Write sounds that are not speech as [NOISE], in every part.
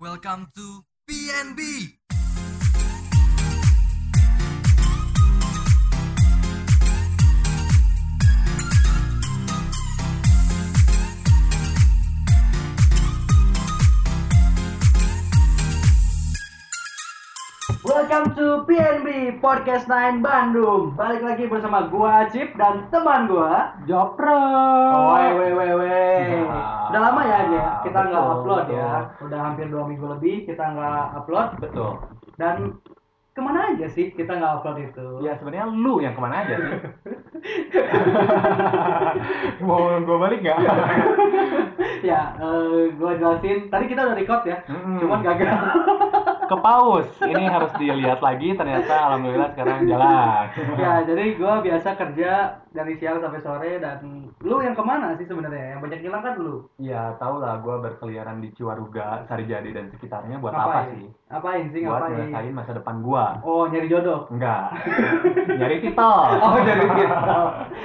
Welcome to PNB. Welcome to PNB Podcast 9 Bandung. Balik lagi bersama gua Cip dan teman gua Jopro. Woi woi woi woi. Ya, Udah lama ya dia kita nggak upload betul. ya. Udah hampir dua minggu lebih kita nggak upload Betul. dan ke mana aja sih kita nggak upload itu? Ya sebenarnya lu yang ke mana aja sih? [LAUGHS] Mau gue balik nggak? [LAUGHS] ya, eh, gua jelasin. Tadi kita udah record ya, Mm-mm. cuman gagal. [LAUGHS] Ke paus. Ini harus dilihat lagi. Ternyata alhamdulillah sekarang jalan. ya, jadi gua biasa kerja dari siang sampai sore dan lu yang ke mana sih sebenarnya? Yang banyak hilang kan lu. Ya tau lah gue berkeliaran di Ciwaruga, Sarijadi dan sekitarnya buat apa Ngapain? sih? Apain sih Buat ngapain? nyelesain masa depan gua. Oh, nyari jodoh. Enggak. Nyari titol. [LAUGHS] Oh, jadi gitu.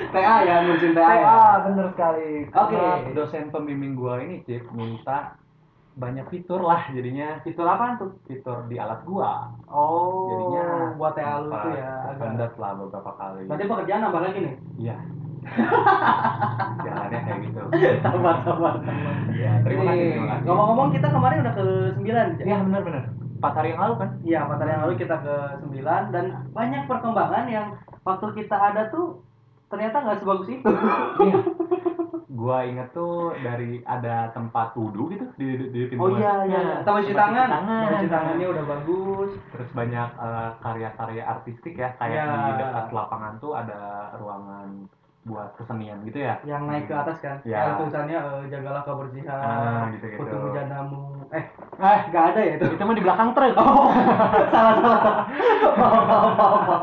TA ya, ngurusin TA. ya? Ah, bener sekali. Oke. Karena dosen pembimbing gua ini Cip minta banyak fitur lah jadinya Fitur apaan tuh? fitur di alat gua. Oh, Jadinya buat TA lu tuh ya. agak- lah beberapa kali. Berarti pekerjaan nambah lagi nih? Iya. [LAUGHS] Jalannya kayak gitu. sabar, sabar. Ya, terima kasih, terima kasih. Ngomong-ngomong kita kemarin udah ke 9 Iya benar benar. Empat hari yang lalu kan? Iya, empat hari yang lalu kita ke 9 dan banyak perkembangan yang waktu kita ada tuh ternyata nggak sebagus itu. Iya. [LAUGHS] Gua inget tuh dari ada tempat wudhu gitu di di, di pintu Oh iya iya, sama cuci Tempat tangan. tangan. Sama cuci tangannya udah bagus. Terus banyak eh, karya-karya artistik ya kayak Iya. di dekat lapangan tuh ada ruangan buat kesenian gitu ya. Yang naik ke atas kan. Iya. Yang tulisannya eh, jagalah kebersihan. Ah, gitu-gitu. Putu mujadamu. Eh, Eh, nggak ada ya itu. itu mah di belakang truk. Oh, [LAUGHS] salah salah. [LAUGHS] Maaf, maaf, maaf.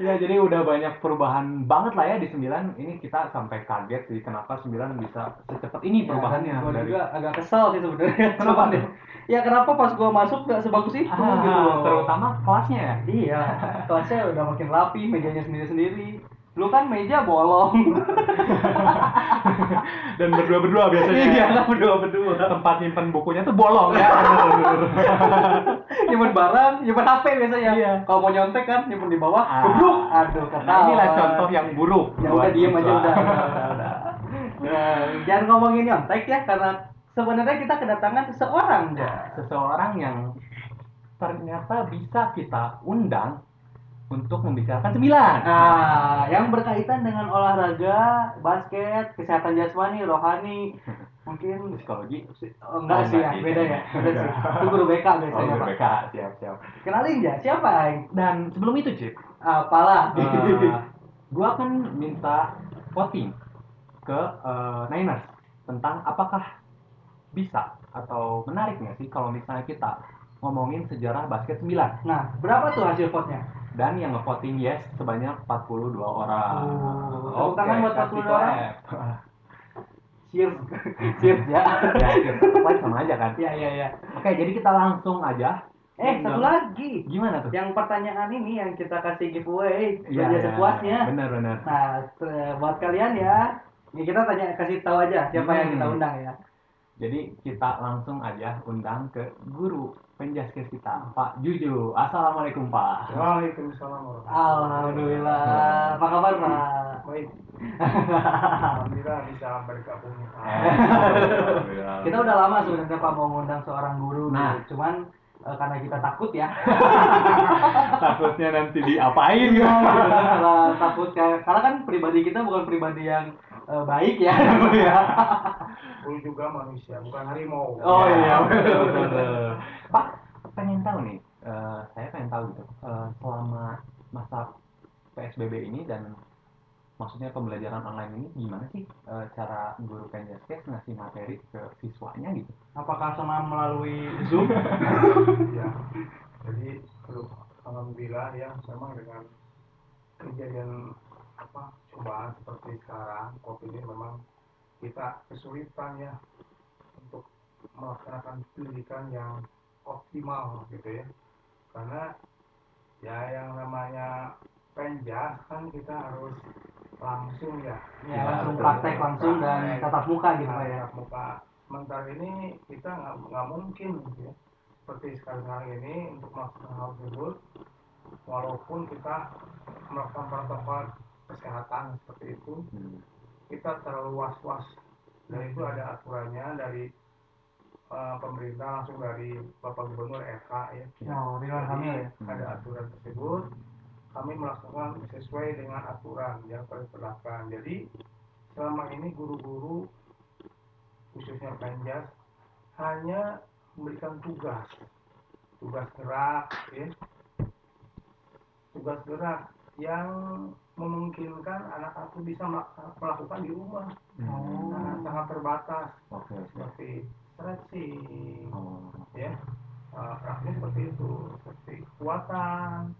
Ya jadi udah banyak perubahan banget lah ya di 9 ini kita sampai kaget sih kenapa 9 bisa secepat ini perubahannya gue dari juga agak kesel sih sebenarnya. [LAUGHS] Kenapa tuh? Ya kenapa pas gua masuk nggak sebagus itu Ah, gitu terutama kelasnya ya Iya, [LAUGHS] kelasnya udah makin rapi, mejanya sendiri-sendiri. Lu kan meja bolong. [LAUGHS] dan berdua-berdua biasanya iya, kan berdua-berdua. tempat nyimpen bukunya tuh bolong ya [LAUGHS] nyimpen barang, nyimpen HP biasanya. Iya. Kalau mau nyontek kan nyimpen di bawah, Ah. gebluk. Aduh, ketawa. nah, inilah contoh yang buruk Ya udah diem aja udah, udah. [LAUGHS] Nah, jangan ngomongin nyontek ya karena sebenarnya kita kedatangan seseorang ya. seseorang yang ternyata bisa kita undang untuk membicarakan sembilan Nah, yang berkaitan dengan olahraga, basket, kesehatan jasmani, rohani, [LAUGHS] mungkin psikologi oh, enggak Oh, sih ya, beda ya, beda sih. Enggak. Itu guru BK oh biasanya, Pak. BK siap siap Kenalin ya, siapa Aing? dan sebelum itu Cip Apalah. Eh, gua akan minta voting ke eh, Niners tentang apakah bisa atau menarik nggak sih kalau misalnya kita ngomongin sejarah basket 9 Nah, berapa tuh hasil vote-nya? Dan yang ngevoting yes sebanyak 42 orang. Oh, tangan buat kasih 42 orang. [LAUGHS] Cheers. Cheers ya. [LAUGHS] ya, clap sama aja kan. Iya, iya, iya. Oke, jadi kita langsung aja. Eh, satu lagi. Gimana tuh? Yang pertanyaan ini yang kita kasih giveaway, Iya, iya, sepuasnya. Bener bener. Nah, buat kalian ya, ya kita tanya kasih tahu aja siapa yang Hmm. kita undang ya. Jadi kita langsung aja undang ke guru penjaskes kita, Pak Juju. Assalamualaikum Pak. Waalaikumsalam warahmatullahi Alhamdulillah. Apa kabar, Pak? Baik. Alhamdulillah bisa bergabung. Kita udah lama sebenarnya Pak mau ngundang seorang guru, Nah. gitu. cuman eh, karena kita takut ya. [LAUGHS] takutnya nanti diapain Iya, ya? gitu karena takut kayak karena kan pribadi kita bukan pribadi yang eh, baik ya. ya. Lu juga manusia, bukan harimau. Oh Ya, iya, betul. [LAUGHS] Pak, pengen tahu nih, eh, saya pengen tahu gitu, eh, selama masa PSBB ini dan maksudnya pembelajaran online ini gimana sih eh, cara guru penjaskes ngasih materi ke siswanya gitu? Apakah sama melalui Zoom? [LAUGHS] Ya. Jadi alhamdulillah ya memang dengan kejadian apa cobaan seperti sekarang covid ini memang kita kesulitan ya untuk melaksanakan pendidikan yang optimal gitu ya. Karena ya yang namanya penjas kan kita harus langsung ya. Ya, langsung praktek langsung dan tatap muka gitu Pak ya. tatap muka. Sementara ini kita nggak nggak mungkin gitu ya. Seperti sekarang ini untuk melaksanakan hal tersebut walaupun kita melakukan protokol kesehatan seperti itu Hmm. kita terlalu was-was dan itu ada aturannya dari eh, pemerintah langsung dari Bapak Gubernur RK ya Oh, Ridwan Kamil ya. Hmm. ada aturan tersebut kami melaksanakan sesuai dengan aturan yang diperlakukan jadi selama ini guru-guru khususnya Penjas hanya memberikan tugas tugas gerak ya tugas gerak yang memungkinkan anak-anak itu bisa melak- melakukan di rumah. Hmm. Nah, sangat terbatas. Oke. seperti stretching Oh. ya. Uh, praktiknya seperti itu. Seperti kekuatan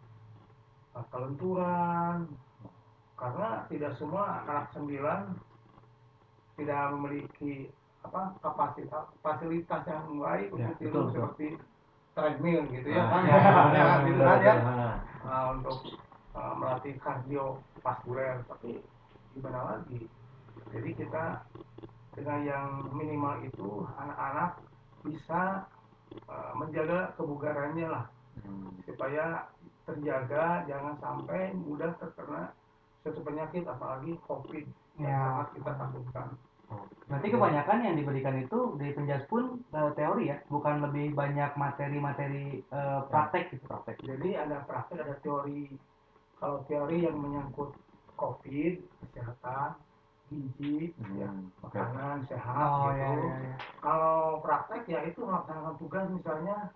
uh, kelenturan. Karena tidak semua anak sembilan tidak memiliki apa kapasitas fasilitas yang baik Ya, untuk tidur seperti treadmill gitu ya. Ah, kan? ya, ya, [LAUGHS] gitu kan ya. Nah, untuk uh, melatih kardio vaskuler tapi gimana lagi jadi kita dengan yang minimal itu anak-anak bisa uh, menjaga kebugarannya lah Hmm. supaya terjaga jangan sampai mudah terkena suatu penyakit apalagi covid yang Ya. sangat kita takutkan Berarti kebanyakan yang diberikan itu di penjas pun eh, teori ya, bukan lebih banyak materi-materi eh, praktek gitu. Praktek. jadi ada praktek ada teori kalau teori yang menyangkut covid kesehatan gizi ya Hmm. Oke. makanan sehat Oh gitu ya ya ya. kalau praktek ya itu melaksanakan tugas misalnya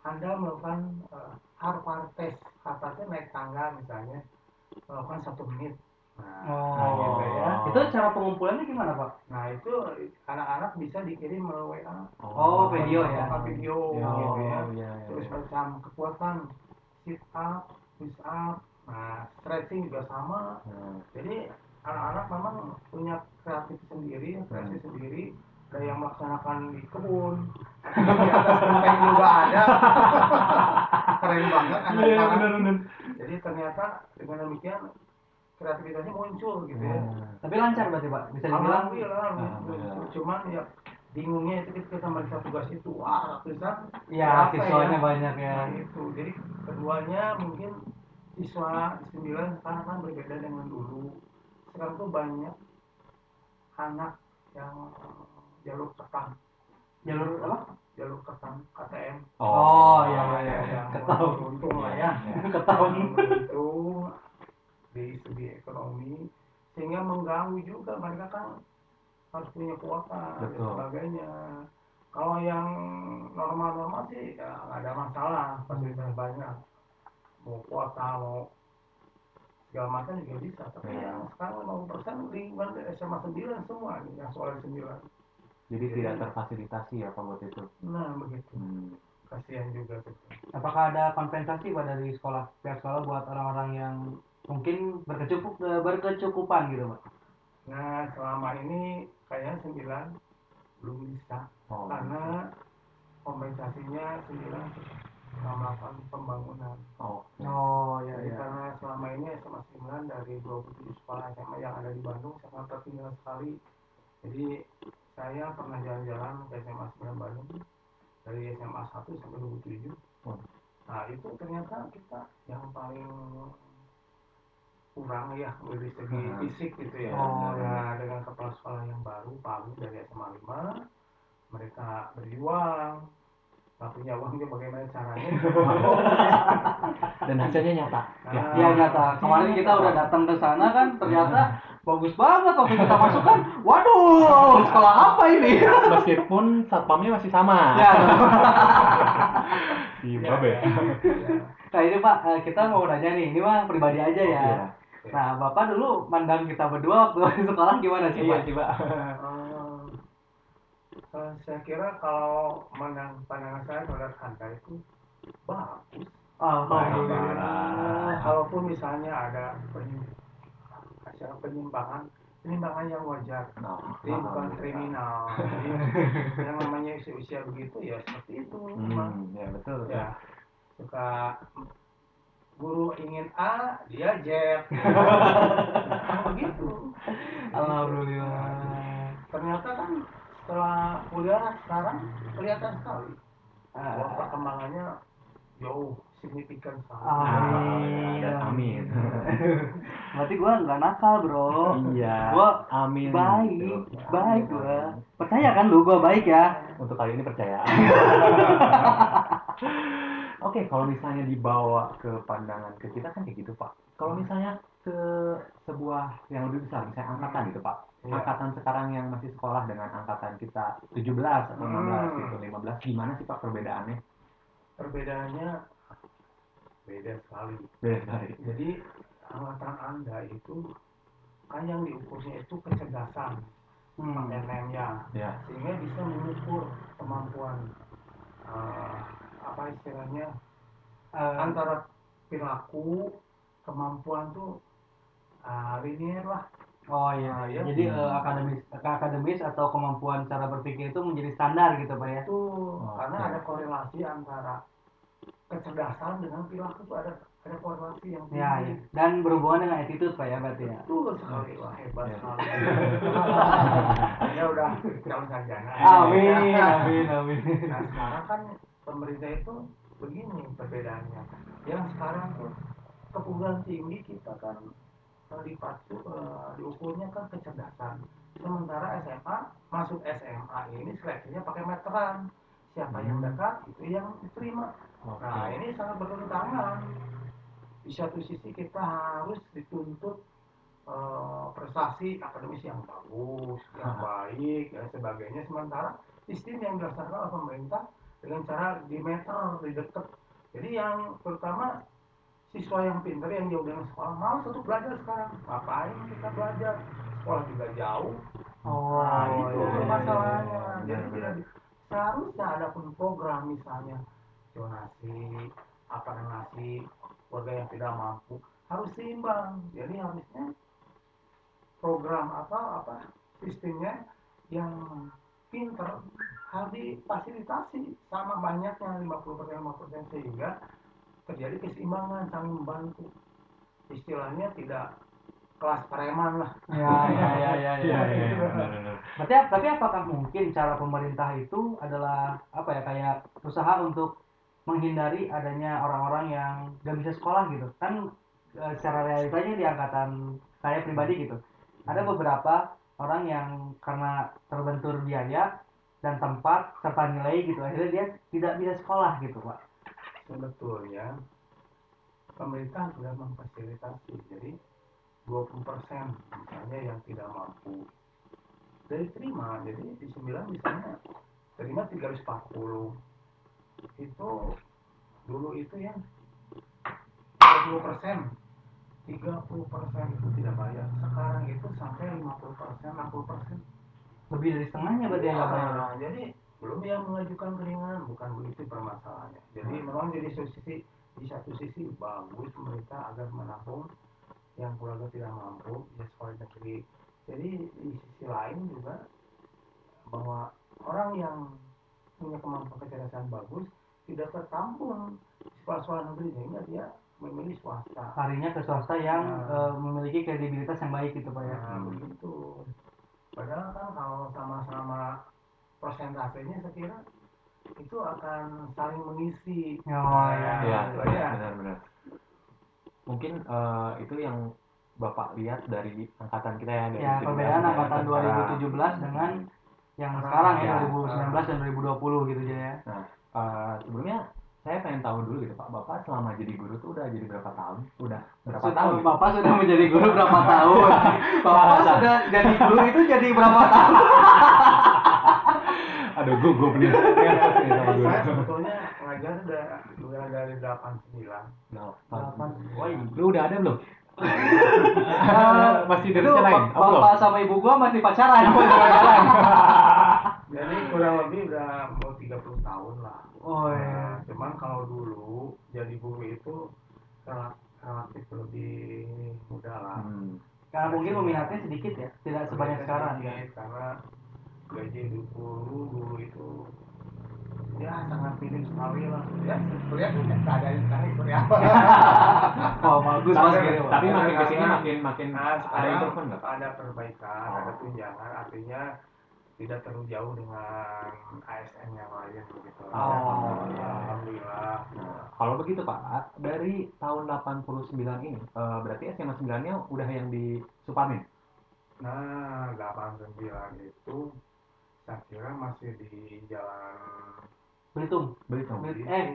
anda melakukan uh, harpar test harpar test naik tangga misalnya melakukan satu menit nah, nah, Oh, gitu ya itu cara pengumpulannya gimana Pak? nah itu anak-anak bisa dikirim melalui WA Oh, video ya. Video Oh, gitu ya iya, iya, terus iya. macam kekuatan sit up push up nah stretching juga sama Hmm. jadi anak-anak memang punya kreatif sendiri kreatif Hmm. sendiri ada yang melaksanakan di kebun di atas genteng juga ada [LAUGHS] keren banget Iya, anak-anak benar benar. jadi ternyata dengan demikian kreativitasnya muncul gitu ya Hmm. Tapi lancar berarti Pak, bisa dibilang. alhamdulillah Alhamdulillah. cuman ya bingungnya itu kita, meriksa tugas itu wah ratusan Berapa siswanya ya? banyak ya. Nah, itu jadi keduanya mungkin siswa sembilan sekarang kan berbeda dengan dulu. Sekarang tuh banyak anak yang jalur ketam Jalur apa? jalur ketam KTM Oh, iya, iya, iya. yang Ketam. beruntung lah ya. Ketam. beruntung di segi ekonomi. Sehingga mengganggu juga mereka kan harus punya kuota dan sebagainya. Kalau yang normal-normal sih ya nggak ada masalah. Fasilitas banyak mau kuota mau segala macam juga bisa tapi Ya. yang sekarang 50 persen lingkungan SMA 9 semua nih yang sekolah 9 Jadi tidak terfasilitasi ya Pak buat itu. nah begitu Hmm. kasihan juga tuh Apakah ada kompensasi Pak dari sekolah pihak sekolah buat orang-orang yang mungkin berkecukup eh, berkecukupan gitu Pak? nah selama ini kayaknya 9 belum bisa Oh. karena kompensasinya 9 melakukan pembangunan Oh. Oh iya Jadi iya. karena selama ini SMA 9 dari 27 sekolah SMA yang ada di Bandung sangat tertinggal sekali. Jadi saya pernah jalan-jalan ke SMA 9 Bandung dari SMA 1 sampai 27. Oh. Nah itu ternyata kita yang paling kurang ya dari segi Hmm. fisik gitu ya. Oh, nah dengan kepala sekolah yang baru Agus dari SMA 5 mereka berjuang nggak punya uang juga bagaimana caranya Dan hasilnya nyata. Ya. Nah, Iya nyata. Kemarin kita udah datang ke sana kan ternyata bagus banget waktu kita masuk kan. Waduh, sekolah apa ini? Meskipun satpamnya masih sama. ya. Iya, Ya, Babe. ya, ya. Nah ini Pak, eh, kita mau nanya nih, ini mah pribadi aja ya. Iya. Nah Bapak dulu mandang kita berdua waktu di sekolah gimana sih Iya Pak? sih, Pak. Eh, saya kira kalau menang pandangan saya terhadap Anda itu bagus. Alhamdulillah. Kalaupun misalnya ada acara penyimpangan, penyimpangan yang wajar. Nah, Ini bukan alhamdulillah. kriminal. Yang namanya usia-usia begitu ya seperti itu. Hmm, ya betul. Ya, suka guru ingin A, dia Z. [LAUGHS] Begitu. Alhamdulillah. ternyata kan setelah kuliah sekarang kelihatan sekali Ah. bahwa perkembangannya jauh signifikan sekali. Amin. Dan [LAUGHS] amin. Berarti gua nggak nakal, Bro. iya. Gua amin. baik, Gitu. baik gua. Percaya kan lu gua baik ya? Untuk kali ini percaya. [LAUGHS] Oke, kalau misalnya dibawa ke pandangan ke kita kan kayak gitu, Pak. Kalau misalnya ke sebuah yang lebih besar, misalnya angkatan gitu, Pak. Iya. Angkatan sekarang yang masih sekolah dengan angkatan kita 17 atau 16 Hmm. gitu, 15. Gimana sih, Pak, perbedaannya? Perbedaannya beda sekali. Beda sekali. Jadi angkatan anda itu kan yang diukurnya itu kecerdasan Hmm. NEM-nya Ya. sehingga bisa mengukur kemampuan eh, apa istilahnya Eh, antara perilaku kemampuan tuh ah, linear lah Oh iya, iya. jadi eh, akademis, akademis atau kemampuan cara berpikir itu menjadi standar gitu pak ya? itu karena Oke. ada korelasi antara kecerdasan dengan perilaku tuh ada ada korelasi yang tinggi. Ya, ya. Dan berhubungan dengan attitude pak ya berarti ya? Betul sekali, wah hebat Ya. sekali. ya udah calon sarjana. Amin, amin, amin. Nah sekarang kan pemerintah itu begini perbedaannya. Yang sekarang tuh keperluan tinggi kita kan eh, dipacu eh, diukurnya kan kecerdasan. Sementara SMA masuk SMA ini seleksinya pakai meteran. Siapa yang Hmm. dekat itu yang diterima. Oke. Nah ini sangat bertentangan. Di satu sisi kita harus dituntut eh, prestasi akademis yang bagus, yang [LAUGHS] baik dan sebagainya. Sementara sistem yang dilaksanakan oleh pemerintah dengan cara di meter, di deket. Jadi yang terutama siswa yang pintar yang jauh dari sekolah malas untuk belajar sekarang. Ngapain kita belajar? Sekolah juga jauh. Oh, Nah, itu iya, iya, masalahnya. iya, Jadi benar, tidak seharusnya ada pun program misalnya donasi apa nasi warga yang tidak mampu harus seimbang. Jadi harusnya program apa apa sistemnya yang pinter harus difasilitasi sama banyaknya 50% 50% sehingga terjadi keseimbangan saling membantu istilahnya tidak kelas preman lah Ya, ya, ya, ya, ya. Iya, benar, benar. Berarti, tapi apakah mungkin cara pemerintah itu adalah apa ya kayak usaha untuk menghindari adanya orang-orang yang gak bisa sekolah gitu? Kan eh, secara realitanya di angkatan saya pribadi gitu, ada beberapa orang yang karena terbentur biaya dan tempat serta nilai gitu, akhirnya dia tidak bisa sekolah gitu, pak. Sebetulnya pemerintah sudah memfasilitasi. Jadi 20% misalnya yang tidak mampu dari terima. Jadi di 9 misalnya terima 340 itu dulu itu ya 30 persen. 30 persen itu tidak bayar. Sekarang itu sampai 50 persen 60 persen. Lebih dari setengahnya berarti ya, Pak, ya? Nah, jadi belum yang mengajukan keringanan bukan begitu permasalahannya. Jadi memang jadi satu sisi di satu sisi bagus pemerintah agar menampung yang keluarga tidak mampu di sekolah negeri. Jadi di sisi lain juga bahwa orang yang punya kemampuan kecerdasan bagus tidak tertampung di sekolah-sekolah negeri sehingga dia memilih swasta. Larinya ke swasta yang Nah. eh, memiliki kredibilitas yang baik gitu, pak ya? Nah, begitu. Padahal kan kalau sama-sama persentasenya saya kira itu akan saling mengisi. Oh, iya. Iya, itu aja. benar-benar. Mungkin eh, itu yang Bapak lihat dari angkatan kita ya dari Ya, 17 perbedaan angkatan sekarang. 2017 dengan yang Sekarang, sekarang ya, ya. 2019 dan 2020 gitu aja ya. Eh, sebelumnya saya pengen tahu dulu gitu Pak, Bapak selama jadi guru tuh udah jadi berapa tahun? Udah berapa Sudah- tahun? Bapak sudah menjadi guru berapa [LAUGHS] tahun? Bapak sudah jadi guru itu jadi berapa tahun? [LAUGHS] Aduh, gugup nih. Nervous nih sama guru. Saya sebetulnya ngajar udah udah dari 89. Nah, Delapan. Woi, lu udah ada belum? [LAUGHS] Masih Itu dari lain? Pak- Bapak sama ibu gua masih pacaran, [LAUGHS] gua jalan-jalan. [LAUGHS] Jadi kurang lebih udah mau 30 tahun lah. Oh iya. cuman kalau dulu jadi guru itu rela- relatif lebih mudah lah. Hmm. Karena mungkin peminatnya sedikit ya, tidak sebanyak sekarang ya. Karena gaji dulu itu ya sangat minim sekali lah. Ya, lihat keadaan sekarang seperti apa. [LAUGHS] Oh bagus mas Tapi, tapi makin ke sini makin makin Nah, ada improvement nggak? Ada perbaikan, Oh. ada tunjangan, artinya tidak terlalu jauh dengan ASN yang lain begitu. Oh. Ya, alhamdulillah. Kalau begitu Pak, dari tahun 89 ini, eh, berarti SMA 9-nya udah yang di Supamin? Nah, 89 itu saya kira masih di jalan Belitung. Belitung. Belit- eh,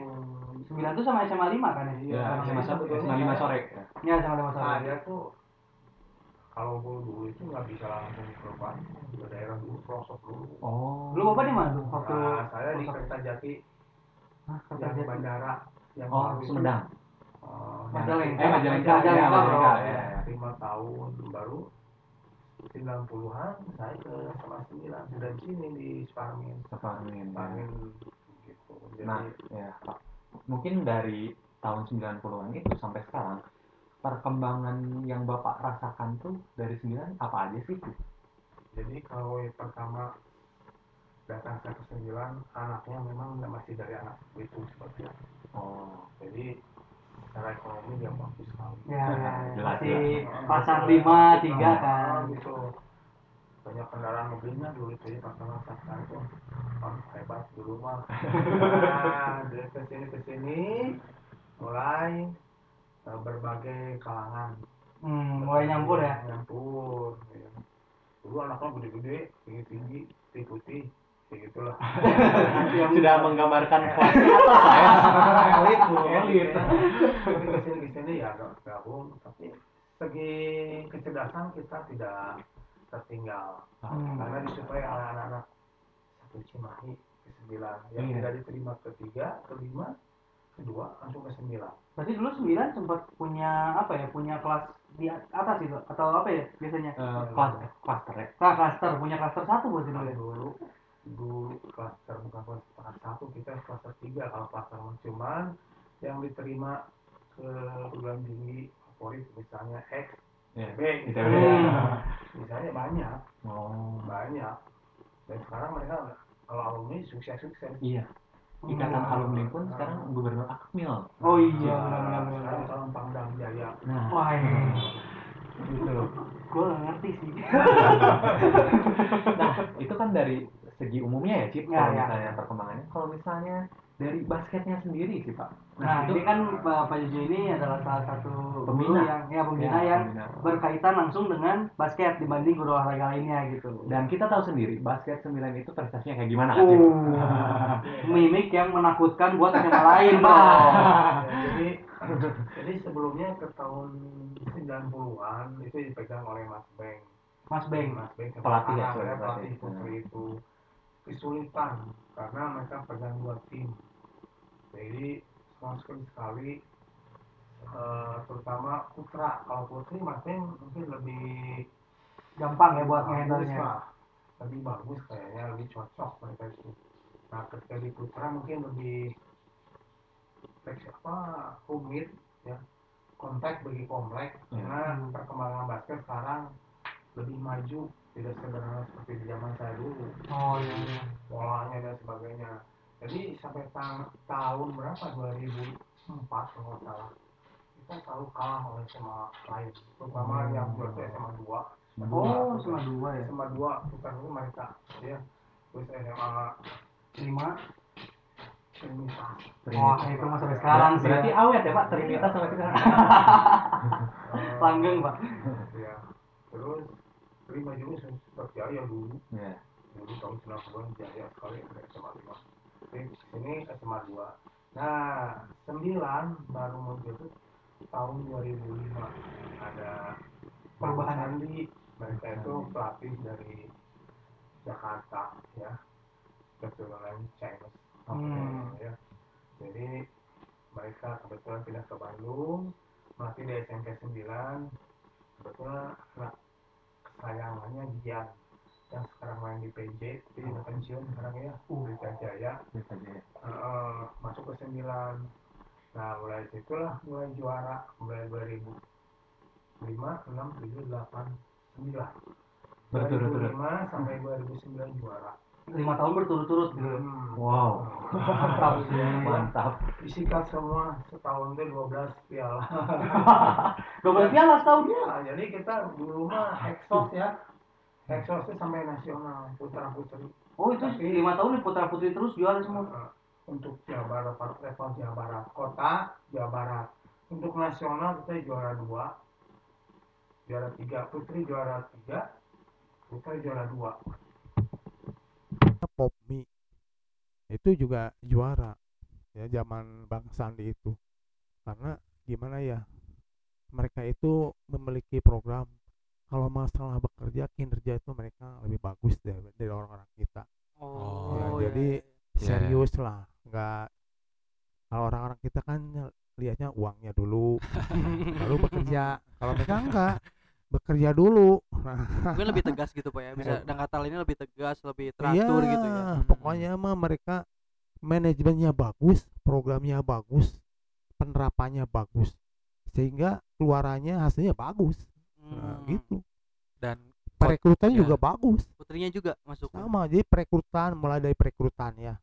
9 tuh sama SMA 5 kan ya? Ya, Sama SMA, sebetulnya SMA 5 saya- sore. ya. Ya, sama sama sama. saya tuh kalau dulu dulu itu nggak bisa langsung ke Bandung, ke daerah dulu, pelosok dulu. Oh. Lu bapak di mana tuh? Waktu Nah, saya di? Kertajati Hah, yang Kertajati. bandara yang Oh. Sumedang. Oh, Majalengka. Eh, Majalengka. Majalengka, Ya, ya, ya, ya. lima tahun baru 90-an saya ke sama 9 sudah di sini di Sparmin Supamin. ya. Sparmin gitu jadi Nah, ya Pak. Mungkin dari tahun 90-an itu sampai sekarang, perkembangan yang Bapak rasakan tuh dari 9 apa aja sih? jadi kalau yang pertama datang saya ke 9 anaknya memang masih dari anak itu seperti itu Oh. jadi secara ekonomi dia bagus sekali Ya, ya, Jelas, masih jelas. pasar 5, 3 Nah, kan. gitu banyak kendaraan mobilnya dulu itu ya pasar pasar itu oh, hebat dulu mah [LAUGHS] nah dari ke sini ke sini mulai eh, berbagai kalangan Hmm, mulai nyampur ya. nyampur ya. dulu anaknya gede-gede tinggi tinggi kayak gitulah [LAUGHS] Sudah menggambarkan [LAUGHS] kelas atas saya. elit bu [LAUGHS] Elit. tapi ke sini ke sini ya agak gabung tapi segi kecerdasan kita tidak tertinggal Hmm. karena disuplai oleh anak-anak satu Cimahi ke sembilan yang Iya. tidak diterima ke tiga ke lima kedua langsung ke sembilan Berarti dulu 9 sempat punya apa ya? Punya kelas di atas itu atau apa ya biasanya? Eh, kelas cluster ya. Nah, klaster, punya klaster satu buat dulu ya. dulu dulu klaster bukan klaster satu kita klaster tiga kalau klaster cuman yang diterima ke perguruan tinggi favorit misalnya X Iya. B misalnya, misalnya banyak Oh. banyak dan sekarang mereka kalau alumni sukses sukses Iya. Ikatan Hmm. alumni pun sekarang gubernur Akmil. Oh iya, Nah, sekarang calon Pangdam Jaya Nah, Wah, ini itu. gue gak ngerti sih. [LAUGHS] Nah, itu kan dari segi umumnya ya, Cip, Ya, kalau ya. misalnya perkembangannya. Kalau misalnya dari basketnya sendiri sih, Pak. Nah, itu ini kan Pak Pak Jojo ini adalah salah satu Pembina. yang ya pembina Ya, yang pembina. berkaitan langsung dengan basket dibanding guru olahraga lainnya gitu. Dan kita tahu sendiri, basket 9 itu prestasinya kayak gimana, kan, Cip? Oh, [LAUGHS] mimik yang menakutkan buat SMA lain. Ya, [LAUGHS] jadi jadi sebelumnya ke tahun 90-an itu dipegang oleh Mas Beng Mas Beng. Mas Beng Pelatih ya, ya, pelatih. pelatih putri itu kesulitan karena mereka pegang dua tim. Jadi sama sekali eh, terutama putra. Kalau putri Beng mungkin lebih Gampang ya buat ngehandle-nya. lebih bagus kayaknya lebih cocok mereka itu. Nah ketika di putra mungkin lebih teks apa rumit ya. Kontak bagi komplek. Hmm. karena perkembangan basket sekarang lebih maju tidak sederhana seperti di zaman saya dulu Oh iya iya. polanya dan sebagainya jadi sampai ta- tahun berapa 2004 kalau nggak salah kita selalu kalah oleh SMA lain terutama Hmm. yang itu SMA 2 Oh, cuma dua ya. SMA 2 bukan itu mereka ya terus SMA Lima. Trinitas Wah, itu mah sampai sekarang sih. Berarti ya. awet ya, Pak, Trinitas sampai sekarang. [LAUGHS] Langgeng, Pak. ya terus terima juga sempat jaya dulu Ya. dulu tahun 90-an jaya sekali ada SMA 5 tapi sini SMA 2 nah 9 baru muncul itu tahun 2005 ada Perubahan. Sandi mereka itu pelatih dari Jakarta ya keturunan Chinese Hmm. ya jadi mereka kebetulan pindah ke Bandung masih di SMP 9 kebetulan anak kesayangannya Gian yang sekarang main di PJ tapi udah pensiun sekarang ya. Uh. Pelita Jaya. Bisa aja ya. Eh, masuk ke 9 nah mulai situlah mulai juara. Mulai 2005 6 7 8 9 Berturut-turut. 2005 sampai 2009 juara Lima tahun berturut-turut gitu. Hmm. Wow. Mantap sih. Mantap. disikat semua setahun itu 12 piala [LAUGHS] Dua belas piala setahun. Nah, jadi kita dulu mah eksos ya Exosnya sampai nasional putra putri Oh itu Tapi- lima tahun nih putra putri terus juara semua. Eh, untuk Jawa Barat level Jawa Barat kota Jawa Barat untuk nasional kita juara dua juara tiga putri juara tiga putra juara dua Popmi itu juga juara ya zaman Bang Sandi itu. Karena gimana ya mereka itu memiliki program. Kalau masalah bekerja kinerja itu mereka lebih bagus dari, dari orang-orang kita. Oh, Ya, iya, jadi iya, iya. serius lah nggak kalau orang-orang kita kan lihatnya uangnya dulu [LAUGHS] baru bekerja. Kalau mereka enggak bekerja dulu nah mungkin lebih [LAUGHS] tegas gitu pak ya bisa Iya. dan kata ini lebih tegas lebih teratur Iya, gitu ya Pokoknya mah mereka manajemennya bagus, programnya bagus, penerapannya bagus, sehingga keluarannya hasilnya bagus. Nah, Hmm. gitu. dan Perekrutan ya. juga bagus. putrinya juga masuk Sama, jadi perekrutan mulai dari perekrutan ya.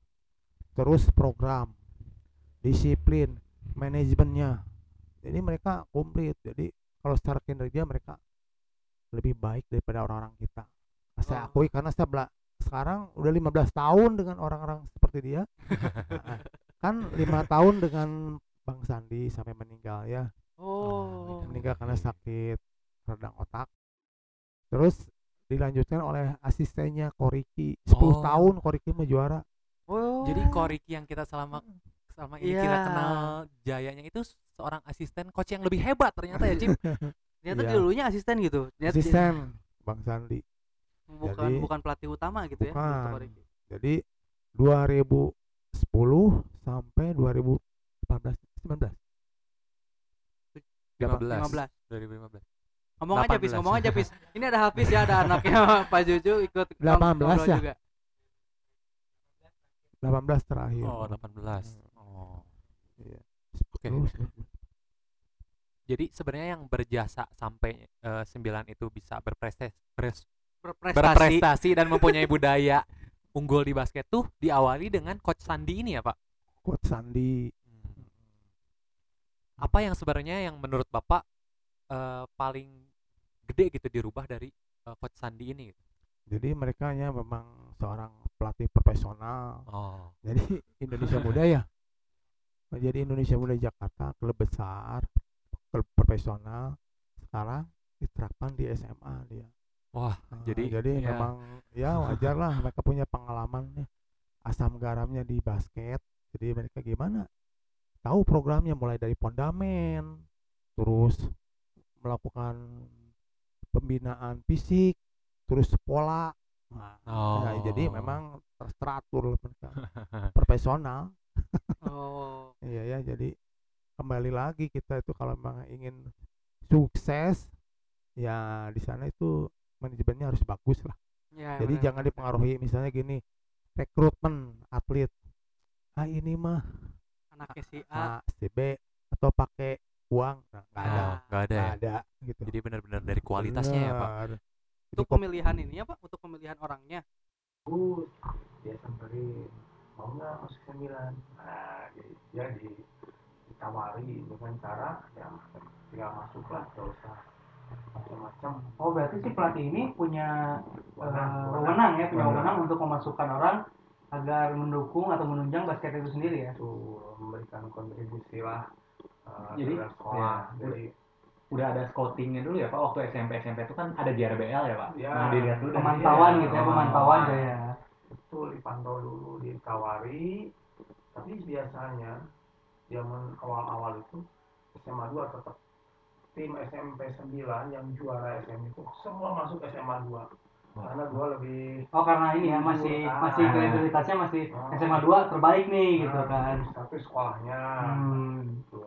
Terus program, disiplin, manajemennya. Jadi mereka komplit. Jadi kalau secara kinerja mereka lebih baik daripada orang-orang kita. Saya Oh. akui karena saya bela- sekarang udah 15 tahun dengan orang-orang seperti dia. Nah, kan lima [LAUGHS] tahun dengan Bang Sandi sampai meninggal ya. oh Meninggal karena sakit radang otak. Terus dilanjutkan oleh asistennya Koriki 10 Oh. tahun Koriki mau juara oh jadi Koriki yang kita selama selama ini kita Iya. kenal jayanya itu seorang asisten coach yang lebih hebat ternyata ya Cim [LAUGHS] ternyata Iya. dulunya asisten gitu ternyata dia- asisten [LAUGHS] Bang Sandi bukan Jadi- bukan pelatih utama gitu ya Bukan. untuk Origi. jadi 2010 sampai 2018 19 15 15 2015 ngomong aja pis 18. ngomong aja pis ini ada Hafiz ya ada anaknya [LAUGHS] Pak Juju ikut 18 ngobrol ya? juga 18 terakhir oh 18 oh Iya. Oke. Terus, jadi sebenarnya yang berjasa sampai eh, 9 itu bisa berprestasi berprestasi. berprestasi dan [LAUGHS] mempunyai budaya unggul di basket tuh diawali dengan coach Sandi ini ya Pak? Coach Sandi. Apa yang sebenarnya yang menurut Bapak eh, paling gede gitu dirubah dari eh, coach Sandi ini? Gitu? jadi mereka nya memang seorang pelatih profesional. Oh. Jadi Indonesia Muda ya. Menjadi Indonesia Muda Jakarta klub besar profesional sekarang diterapkan di SMA dia. Wah Nah, Jadi, jadi ya. memang ya [LAUGHS] wajar lah mereka punya pengalaman ya, asam garamnya di basket jadi mereka gimana? Tahu programnya mulai dari fondamen terus melakukan pembinaan fisik terus pola. Nah, oh. ya, jadi memang mereka. [LAUGHS] Profesional. Oh. [LAUGHS] Iya ya jadi kembali lagi kita itu kalau memang ingin sukses ya di sana itu manajemennya harus bagus lah. Ya, jadi benar, jangan dipengaruhi misalnya gini rekrutmen atlet. Ah ini mah anaknya si A. A si B atau pakai uang. Nah, nggak ada nggak ada ya? ada gitu. Jadi benar-benar dari kualitasnya ya Pak. Bener. Jadi untuk pemilihan ini ya Pak untuk pemilihan orangnya? Bagus. Dia samperin mau nggak masuk sembilan nah jadi ditawari dengan cara ya tinggal masuk lah gak usah macam-macam Oh berarti si pelatih ini punya Wewenang, eh, wewenang. wewenang ya, punya Wewenang. untuk memasukkan orang agar mendukung atau menunjang basket itu sendiri ya. itu memberikan kontribusi lah eh, Jadi, sekolah ya, jadi udah ada scoutingnya dulu ya pak waktu SMP SMP itu kan ada JRBL ya pak Ya. nah dilihat dulu Pemantauan situ. gitu ya, Oh. pemantauan ya. betul dipantau dulu ditawari tapi biasanya zaman awal-awal itu SMA 2 tetap tim SMP 9 yang juara SM itu semua masuk SMA 2 karena gua lebih Oh karena ini ya masih Ah. masih kredibilitasnya masih Ah. SMA 2 terbaik nih gitu nah, kan. satu sekolahnya Hmm. gitu.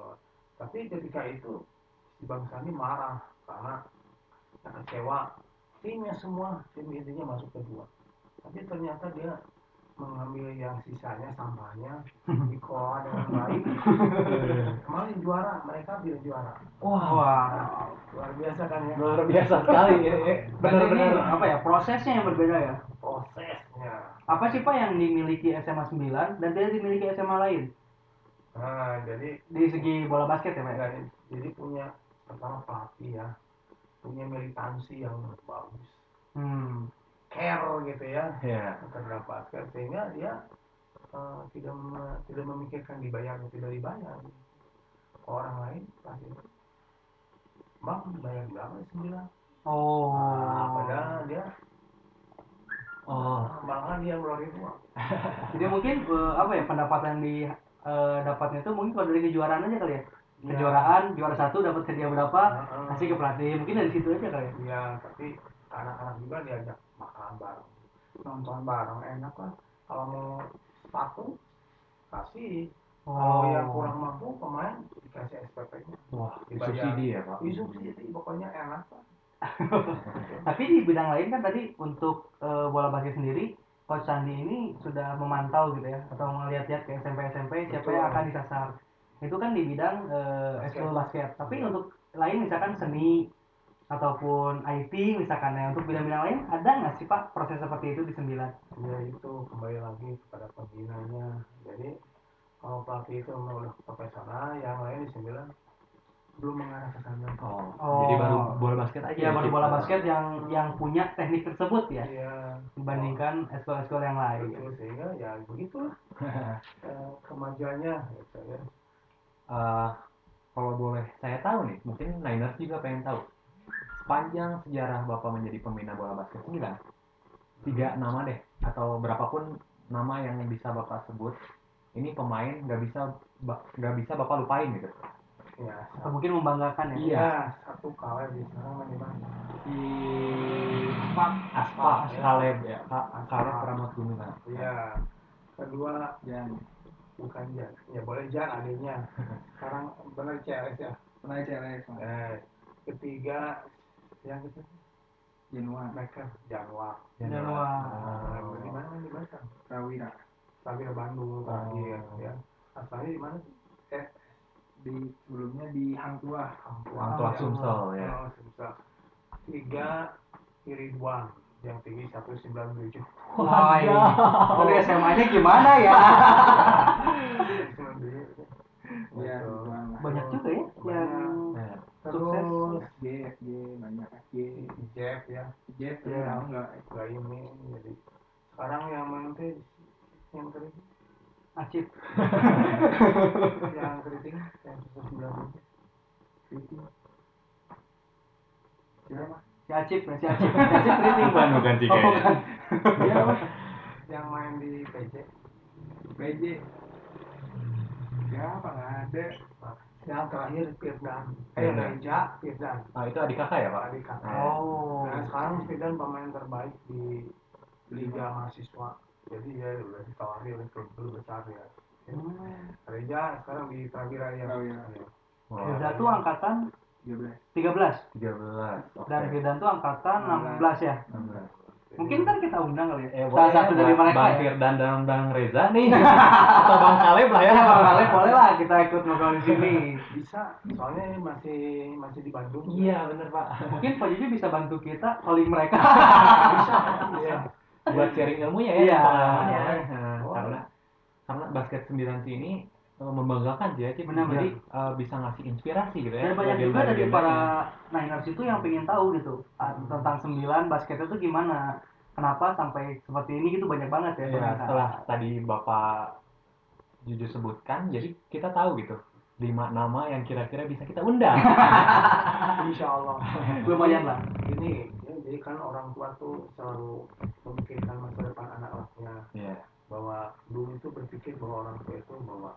tapi ketika itu si Bang Sandi marah karena kecewa timnya semua tim intinya masuk kedua tapi ternyata dia mengambil yang sisanya sampahnya [LAUGHS] dikelola dengan [LAUGHS] baik kemarin juara mereka bila juara wah Wah. luar biasa kan ya luar biasa sekali ya, ya. Benar-benar apa ya prosesnya yang berbeda ya? prosesnya Apa sih Pak yang dimiliki SMA 9 dan tidak dimiliki SMA lain nah jadi di segi bola basket ya Pak? jadi, jadi punya pertama pelatih ya punya militansi yang bagus Hmm. Care gitu ya ya terhadap basket sehingga dia eh, tidak mem- tidak memikirkan dibayar atau tidak dibayar orang lain pasti bang bayar berapa sembilan Oh. nah, padahal dia oh malah dia ngeluarin uang [LAUGHS] Jadi mungkin eh, apa ya pendapatan yang di eh, dapatnya itu mungkin kalau dari kejuaraan aja kali ya. Iya. Kejuaraan juara satu dapat hadiah berapa, kasih ke pelatih. Mungkin dari situ aja kali ya. Iya, tapi anak-anak juga diajak makan bareng, nonton bareng, enak lah. Kalau mau sepatu, kasih. Kalau yang kurang mampu pemain dikasih SPP-nya. wah Dibayar. subsidi ya pak Di subsidi, pokoknya enak lah. [LAUGHS] Tapi di bidang lain kan tadi untuk eh, bola basket sendiri, Coach Sandi ini sudah memantau gitu ya, atau melihat-lihat ke SMP SMP siapa Betul. yang akan disasar. Itu kan di bidang eh, Basket. basket. Tapi untuk lain misalkan seni ataupun IT misalkan ya untuk bidang-bidang lain ada nggak sih Pak proses seperti itu di sembilan? Ya itu kembali lagi kepada pembinanya. Jadi kalau pelatih itu memang udah profesional, yang lain di sembilan belum mengarah ke sana. oh, Oh. jadi baru bola basket aja Ya baru bola basket yang yang punya teknik tersebut ya Iya. dibandingkan eskul-eskul yang lain. Betul, sehingga ya begitulah [LAUGHS] eh, kemajuannya gitu ya. Eh, kalau boleh saya tahu nih, mungkin Niners juga pengen tahu. Sepanjang sejarah Bapak menjadi pembina bola basket 9, tiga nama deh, atau berapapun nama yang bisa Bapak sebut, ini pemain nggak bisa nggak bisa Bapak lupain gitu. Ya, Atau mungkin membanggakan ya. Iya, satu kalah di sana di Pak Aspa, ya. Kaleb ya, Aspa. Kaleb kan. Iya. Kedua Jan. Bukan Jan. Ya boleh Jan adiknya. [LAUGHS] Sekarang benar CLS ya. Pernah CLS Eh, ketiga yang itu Januar mereka Januar. Januar. Di mana di mana? Prawira ke Bandung terakhir ya. Asalnya di mana? Eh, di sebelumnya di Hang Tuah Hang Hang Tuah Sumsel, ya. Oh, Sumsel. Tiga Iriduan yang tinggi 197. Wah, iya. Dari SMA-nya gimana ya? [LAUGHS] ya. Banyak juga ya yang Terus FG FG banyak FG Jeff ya, Jeff Iya. tahu nggak? Gak ini jadi sekarang yang main teh yang keriting, Acip. [LAUGHS] yang keriting, yang sembilan Keriting. Siapa? Si Acip, ya, si Acip. Si Acip keriting. bukan bukan sih Oh, kayaknya. bukan. dia apa yang main di PJ, PJ siapa? Nggak ada yang terakhir Firdan, eh Firdan. Reja Firdan, Ah, itu adik kakak ya Pak? adik kakak. Oh. Nah sekarang Firdan pemain terbaik di Liga Mahasiswa, jadi dia udah ditawari oleh klub-klub besar ya. Hmm. Reja sekarang di Prawira ya. Prawira. Wah, Reza tuh angkatan 13 13 13. Oke. dan Firdan tuh angkatan 16 ya. 16. Mungkin kan kita undang kali ya. Eh, Salah satu ya, dari Bang- mereka Bang ya. Firdan dan Bang Reza nih. [LAUGHS] Atau Bang Kaleb lah ya. Bang Alek boleh lah kita ikut ngobrol di sini. Bisa, soalnya ini masih masih di Bandung. Iya, bener Pak. Mungkin Pak Juju bisa bantu kita calling mereka. bisa, bisa. [LAUGHS] Buat sharing ilmunya ya, Iya. pengalamannya. Karena karena basket 9 ini membanggakan sih ya, Cip. Benar, Jadi eh, bisa ngasih inspirasi gitu ya. Dan banyak juga dari para Niners itu yang pengen tahu gitu ah, tentang 9 basket itu gimana. Kenapa sampai seperti ini gitu banyak banget ya. Ya, setelah tadi Bapak jujur sebutkan, jadi kita tahu gitu lima nama yang kira-kira bisa kita undang. [LAUGHS] Insya Allah. lumayan lah. Ini, ya, jadi kan orang tua tuh selalu memikirkan masa depan anak-anaknya. Iya. Bahwa dulu itu berpikir bahwa orang tua itu bahwa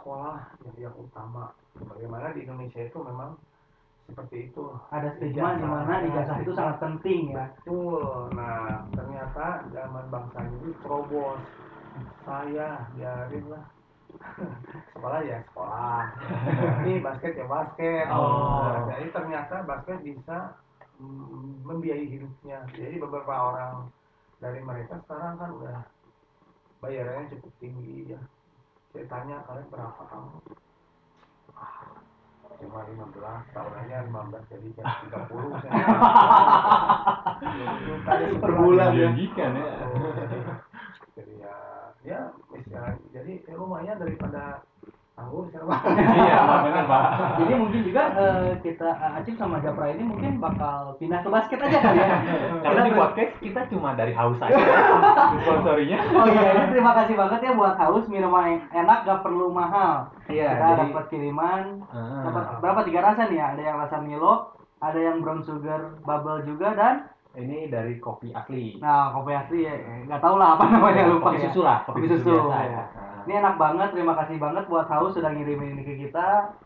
sekolah yang yang utama. Bagaimana di Indonesia itu memang seperti itu. Ada stigma di mana ijazah itu sangat penting ya. Betul. Nah, ternyata zaman bangsa ini terobos. Saya biarin lah. [LAUGHS] sekolah ya sekolah. Ini basket ya basket. Oh. Nah, jadi ternyata basket bisa mm, membiayai hidupnya. Jadi beberapa orang dari mereka sekarang kan udah bayarannya cukup tinggi ya. Saya tanya kalian berapa kamu? Ah, cuma 15 tahunannya 15 jadi [LAUGHS] jadi 30 saya tanya Per bulan ya. Menjanjikan ya. Jadi, jadi ya ya misalnya jadi ya lumayan daripada Anggur siapa? iya benar Pak Jadi mungkin juga eh, kita eh, Acip sama Japra ini mungkin bakal pindah ke basket aja kali ya. [LAUGHS] karena di Kita- podcast kita cuma dari haus aja sponsorinya Oh iya, ini terima kasih banget ya buat haus minuman yang enak gak perlu mahal. iya kita jadi dapat kiriman Ah. dapat berapa tiga rasa nih ya? Ada yang rasa Milo, ada yang brown sugar bubble juga dan ini dari kopi asli nah kopi asli ya nggak tahu lah apa namanya lupa kopi ya. susu lah Kopi susu. biasa ya ya. Nah. Ini enak banget, terima kasih banget buat haus sudah ngirimin ini ke kita.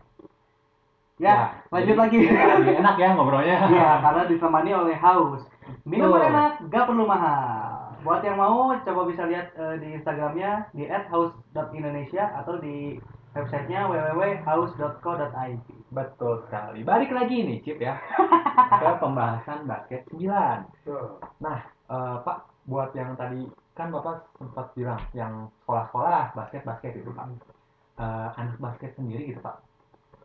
Ya, lanjut jadi lagi. lebih enak ya ngobrolnya Iya, [LAUGHS] karena ditemani oleh haus. Minuman Betul. enak, gak perlu mahal. Buat yang mau, coba bisa lihat eh, di Instagramnya di @house.indonesia atau di websitenya www.house.co.id. betul sekali balik lagi nih Cip ya [LAUGHS] ke pembahasan basket 9 Betul. Nah, eh, Pak, buat yang tadi kan Bapak sempat bilang yang sekolah-sekolah basket-basket itu Pak, Eh, anak basket sendiri gitu Pak,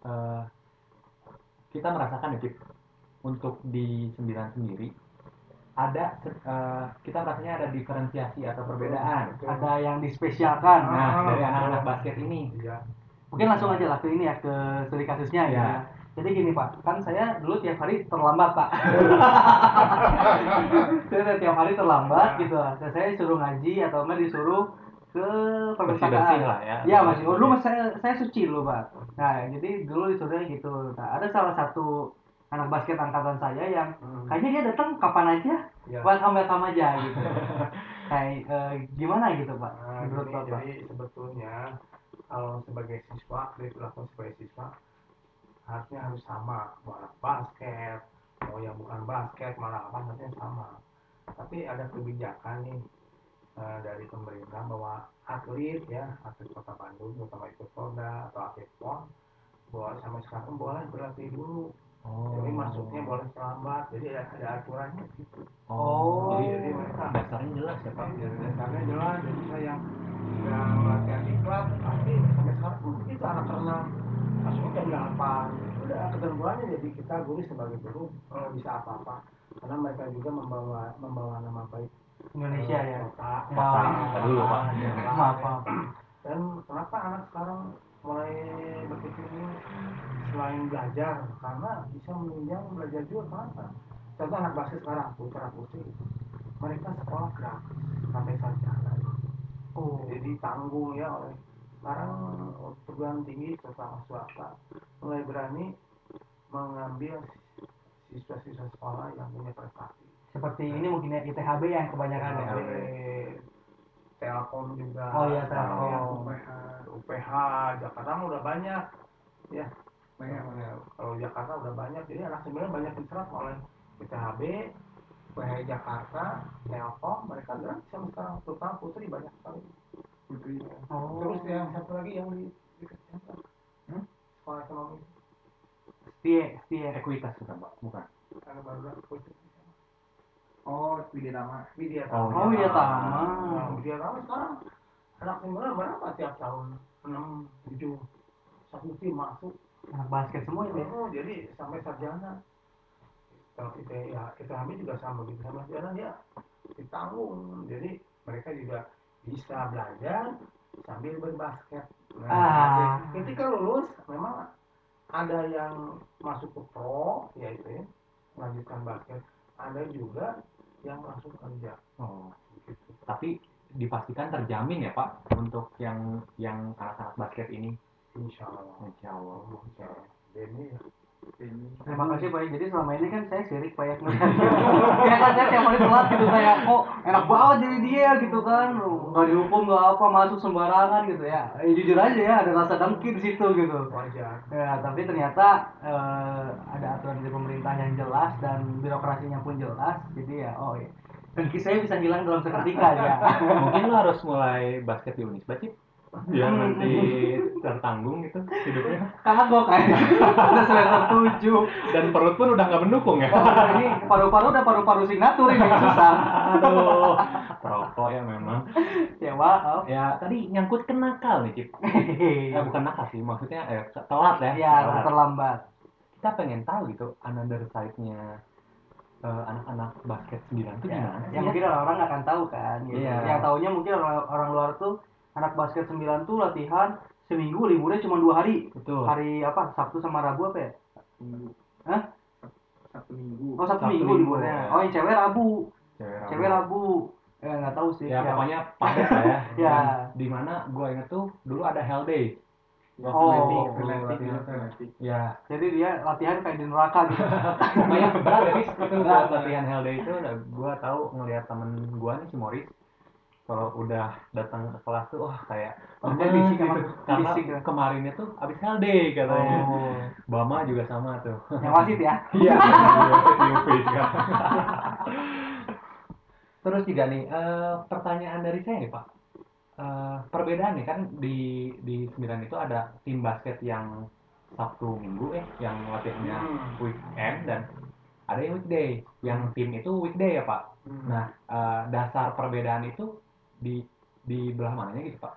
Eh, kita merasakan ya Cip, untuk di sembilan sendiri ada eh, kita rasanya ada diferensiasi atau perbedaan. Ada yang dispesialkan. Nah, dari anak-anak basket ini, Iya. Mungkin langsung aja lah ke ini ya, ke studi kasusnya ya. Ya. Jadi gini Pak, kan saya dulu tiap hari terlambat Pak. [LAUGHS] saya tiap hari terlambat gitu. Dan saya disuruh ngaji atau enggak disuruh ke perpustakaan. lah ya. Iya masih. Dulu mas saya saya suci dulu pak. Nah jadi dulu disuruhnya gitu. Nah ada salah satu anak basket angkatan saya yang Hmm. kayaknya dia datang kapan aja, Iya. welcome welcome aja gitu. [LAUGHS] Nah eh, gimana gitu pak? Nah, Menurut gini, jadi sebetulnya kalau sebagai siswa, dilakukan sebagai siswa harusnya harus sama mau basket, mau yang bukan basket, malah apa harusnya sama. Tapi ada kebijakan nih eh, dari pemerintah bahwa atlet ya, atlet kota Bandung, terutama ikut Polda atau atlet PON, bahwa sampai sekarang boleh berlatih dulu. Oh. Jadi masuknya boleh terlambat, jadi ada, ada aturannya gitu. Oh, Oh. jadi, jadi mereka dasarnya jelas ya Pak. Karena jelas, jadi saya yang yang latihan di klub pasti sampai sekarang pun itu anak renang masuknya jam delapan udah ketentuannya jadi kita guru sebagai guru eh, bisa apa-apa karena mereka juga membawa membawa nama baik Indonesia eh, ya. kota, Pak, iya. kita dulu, Pak. ya, Maaf, maaf. dan kenapa anak sekarang mulai berpikir ini selain belajar karena bisa menunjang belajar juga kenapa contoh anak basket sekarang putra putri mereka sekolah gratis sampai sarjana Oh. jadi tanggung ya oleh sekarang perguruan tinggi terutama swasta. Mulai berani mengambil siswa-siswa sekolah yang punya prestasi. Seperti ini mungkin ya ITHB yang kebanyakan. Ya. Telkom juga Oh iya, Telkom. ya, UPH UPH Jakarta udah banyak ya banyak banyak. kalau Jakarta udah banyak jadi anak sembilan banyak diserap oleh ITHB UPH Jakarta Telkom mereka gratis sampai sekarang terutama putri banyak sekali putri Oh. terus yang satu lagi yang di di Kecamatan. hmm? sekolah ekonomi Setie, setie. Ekuitas bukan Pak, bukan. ada baru putri Oh, Widya Tama. Widya Oh, Oh, Widya Tama. Widya Tama sekarang anak sembilan berapa tiap tahun enam tujuh satu tim masuk Anak basket semua ya. Oh, jadi sampai sarjana. Kalau kita ya kita hamil juga sama gitu sama sarjana dia ditanggung. Jadi mereka juga bisa belajar sambil berbasket. Nah, Ah. ketika lulus memang ada yang masuk ke pro yaitu ya, melanjutkan basket. Ada juga yang langsung kerja. Oh. Gitu. Tapi dipastikan terjamin ya Pak untuk yang yang anak-anak basket ini. Insya Allah. Insya Allah. Insya Allah. Ini. Ini. Terima kasih Pak. Jadi selama ini kan saya sirik Pak ya. [LAUGHS] ya kan saya tiap hari telat gitu kayak kok enak banget jadi dia gitu kan. Nggak dihukum nggak apa masuk sembarangan gitu ya. Eh, jujur aja ya ada rasa dengki di situ gitu. Wajar. Ya, tapi ternyata eh, ada aturan dari pemerintah yang jelas dan birokrasinya pun jelas. Jadi ya, oh iya. Dengki saya bisa hilang dalam seketika ya. [LAUGHS] Mungkin lo harus mulai basket di Unisba Cip. Biar nanti tertanggung gitu hidupnya. Kagok kan. Udah semester tujuh. Dan perut pun udah nggak mendukung ya. Wah, ini paru-paru udah paru-paru signatur ini susah. Aduh, perokok ya memang. Ya maaf. Ya tadi nyangkut ke nakal nih Cip. Ya [LAUGHS] bukan nakal sih, maksudnya eh, telat ya. Ya, telat. terlambat. Kita pengen tahu gitu another side-nya eh, anak-anak basket 9 itu Ya, gimana yang ya? mungkin orang nggak akan tahu kan gitu. Iya. Yang taunya mungkin orang, orang luar tuh anak basket 9 tuh latihan seminggu liburnya cuma dua hari betul hari apa Sabtu sama Rabu apa ya Minggu. Hah? Sabtu minggu. oh Sabtu, Sabtu minggu Minggu, liburnya ya. oh yang cewek Rabu cewek cewek Rabu eh nggak tahu sih ya pokoknya padat lah ya [LAUGHS] Ya. di mana gua inget tuh dulu ada Hell Day Waktu Oh. latihan. relatif. ya jadi dia latihan kayak di neraka gitu [LAUGHS] lumayan berat ya Fis. itu latihan Hell Day itu udah gua tahu ngelihat temen gua nih si Morris kalau udah datang ke kelas tuh wah kayak Oh, dia bisik gitu karena bisik ya. kemarinnya tuh abis Day katanya oh Bama juga sama tuh yang wasit ya [LAUGHS] Iya, new face kan. Terus juga nih, eh, pertanyaan dari saya nih Pak. Eh, perbedaan nih kan di di sembilan itu ada tim basket yang Sabtu Minggu eh yang latihannya Hmm. weekend dan ada yang weekday. Yang tim itu weekday ya Pak. Hmm. Nah, eh, dasar perbedaan itu di di belah mananya gitu Pak?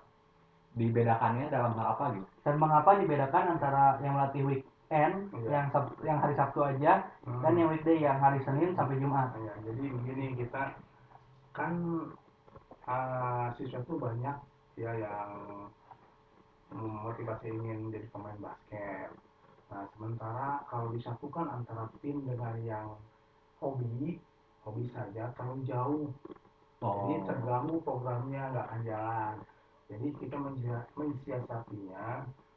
Dibedakannya dalam hal apa gitu? dan mengapa dibedakan antara yang melatih weekend Iya. yang Sab- yang hari Sabtu aja Hmm. dan yang weekday yang hari Senin sampai Jumat Ya, jadi begini kita kan uh, siswa tuh banyak ya yang motivasi ingin jadi pemain basket. Nah sementara kalau disatukan antara tim dengan yang hobi, hobi saja terlalu jauh. Jadi terganggu programnya nggak akan jalan. Jadi kita mensia- mensiasatinya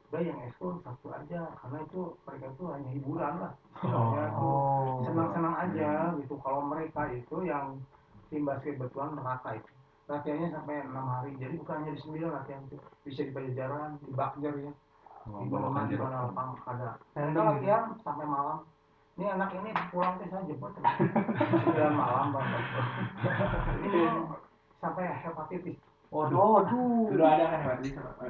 udah yang ekskul satu aja karena itu mereka itu hanya hiburan lah. Oh. senang-senang aja gitu. Kalau mereka itu yang tim basket betulan neraka itu. Latihannya sampai enam hari. Jadi bukan hanya di sembilan latihan itu bisa di pajajaran di bakjar ya. Oh, di mana di jeruk. mana lapang ada. Mereka ini- latihan sampai malam ini anak ini pulang teh saya jemput [LAUGHS] sembilan malam bang ini sampai hepatitis Waduh. aduh Dulu ada kan berarti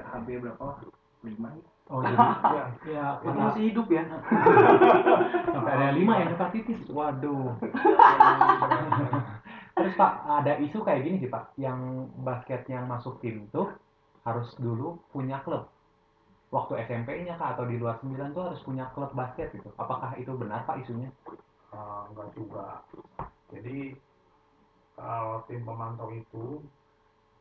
hampir berapa? Lima. ya? Oh, jadi ya ya itu masih hidup ya [LAUGHS] sampai ada lima yang hepatitis. Waduh. Terus Pak, ada isu kayak gini sih Pak, yang basket yang masuk tim tuh harus dulu punya klub. Waktu SMP-nya kah atau di luar 9 tuh harus punya klub basket gitu. Apakah itu benar Pak isunya? Ah, enggak juga. Jadi kalau tim pemantau itu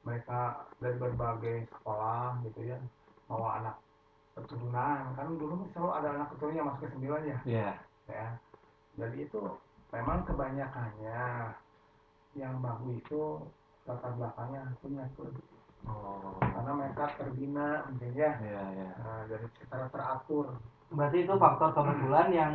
mereka dari berbagai sekolah gitu ya bawa anak keturunan kan dulu selalu ada anak keturunan yang masuk ke sembilan ya Iya. ya jadi itu memang kebanyakannya yang bagus itu latar belakangnya punya klub Oh. karena mereka terbina mungkin ya Iya, iya. nah, dari secara teratur berarti itu faktor kebetulan yang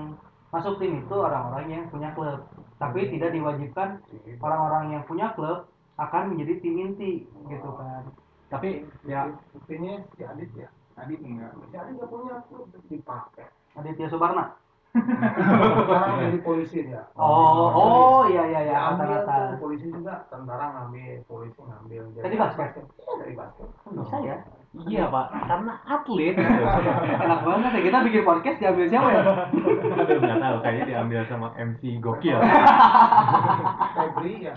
masuk tim itu orang-orang yang punya klub tapi tidak diwajibkan Gitu. orang-orang yang punya klub akan menjadi tim inti gitu kan Tapi ya buktinya si Adit ya Adit enggak. si Adit nggak punya klub dipakai Aditya Subarna sekarang jadi polisi dia. Oh oh iya iya iya. Ambil rata-rata polisi juga tentara ngambil polisi ngambil. Dari basket? iya dari basket. Bisa ya? Iya. Pak, karena atlet. Enak banget ya. Kita bikin podcast diambil siapa ya? Aduh, nggak tahu. Kayaknya diambil sama MC Gokil. Febri ya.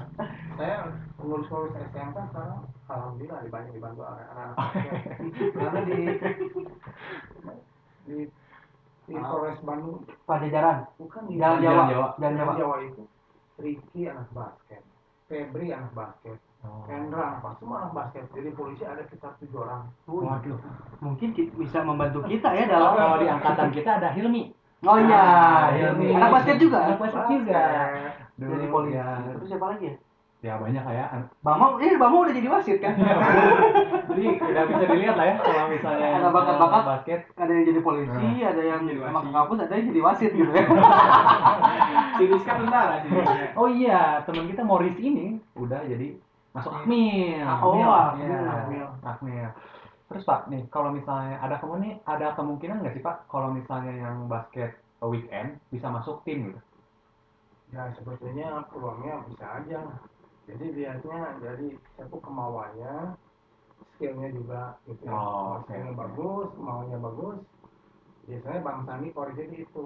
Saya pengurus pengurus SMK sekarang. Alhamdulillah banyak dibantu anak-anak [LAUGHS] karena di di di Polres Bandung. Pajajaran. Bukan di Jalan Jalan Jawa. Jawa. Jalan Jawa. Jawa itu. Ricky anak basket. Febri anak basket. Oh. Hendra anak basket. Semua anak basket. Jadi polisi ada sekitar tujuh orang. Waduh. mungkin ki- bisa membantu kita ya Kalau dalam di angkatan kita ada Hilmi. oh iya Ah, Hilmi. anak basket juga Anak basket juga. jadi polisi. ya, terus siapa lagi ya ya banyak kayak eh Bama udah jadi wasit kan jadi udah bisa dilihat lah ya kalau misalnya Ada bakat-bakat. basket ada yang jadi polisi ada yang Jadi sama wasit. kampus ada yang jadi wasit gitu ya [LAUGHS] Si Rizka tentara sih. oh iya teman kita Morris ini udah jadi masuk akmil Oh, Akmil, Akmil. iya. Akmil. Akmil. terus pak nih kalau misalnya ada kemungkinan ada kemungkinan nggak sih pak kalau misalnya yang basket weekend bisa masuk tim gitu ya sebetulnya peluangnya bisa aja jadi lihatnya dari satu kemauannya skillnya juga gitu ya. Oh, skillnya bagus maunya bagus biasanya bang Sandi koreksi itu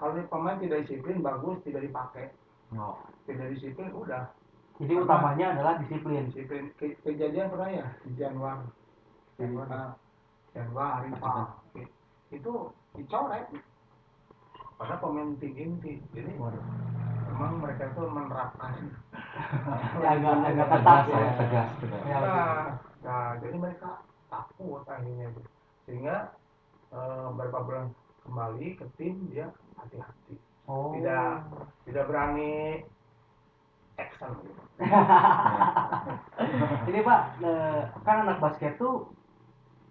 kalau dia pemain tidak disiplin bagus tidak dipakai. Oh. Tidak disiplin udah. Jadi utamanya adalah disiplin. Disiplin. Ke- kejadian pernah ya di Januari Januari Januari Arifah itu dicoret. Pada pemain tim inti jadi waduh. memang mereka itu menerapkan agak agak ketat tegas ya ya tegas tegas Ya, nah, nah jadi mereka takut akhirnya sehingga eh, beberapa bulan kembali ke tim dia hati-hati Oh. tidak tidak berani action gitu. [LAUGHS] Ini Pak, eh, kan anak basket tuh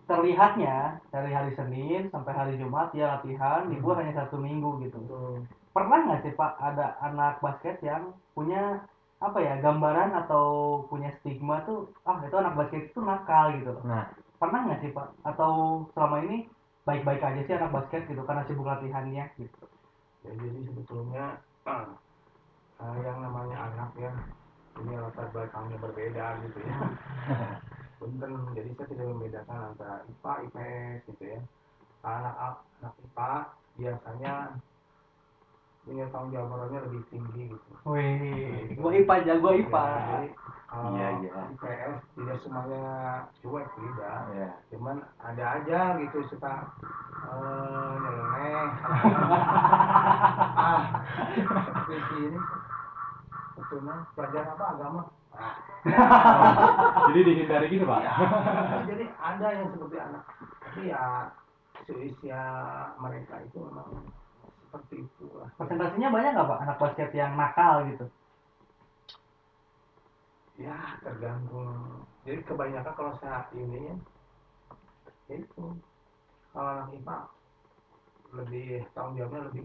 terlihatnya dari hari Senin sampai hari Jumat dia latihan, libur hanya satu minggu gitu. Tuh. Pernah nggak sih Pak ada anak basket yang punya apa ya gambaran atau punya stigma tuh ah itu anak basket itu nakal gitu loh. Nah. Pernah nggak sih Pak? Atau selama ini baik-baik aja sih anak basket gitu karena sibuk latihannya gitu. Ya, jadi sebetulnya eh, eh, yang namanya anak ya ini latar belakangnya berbeda gitu ya. [LAUGHS] Punten, jadi saya tidak membedakan antara IPA, IPS gitu ya. Anak anak IPA biasanya punya tanggung jawab moralnya lebih tinggi gitu. Wih, gua IPA jago IPA. Ya, jadi kalau Iya, iya. IPS tidak semuanya cuek tidak. Iya. Cuman ada aja gitu suka eh nyeleneh. [LAUGHS] ah, seperti ini. Betulnya pelajaran apa agama? Ah, Jadi dihindari gitu pak? ya, jadi ada yang seperti anak. Tapi ya seusia mereka itu memang seperti itu lah. Persentasinya banyak nggak Pak anak basket yang nakal gitu? Ya tergantung. Jadi kebanyakan kalau saat ini ya itu kalau anak IPA lebih tanggung jawabnya lebih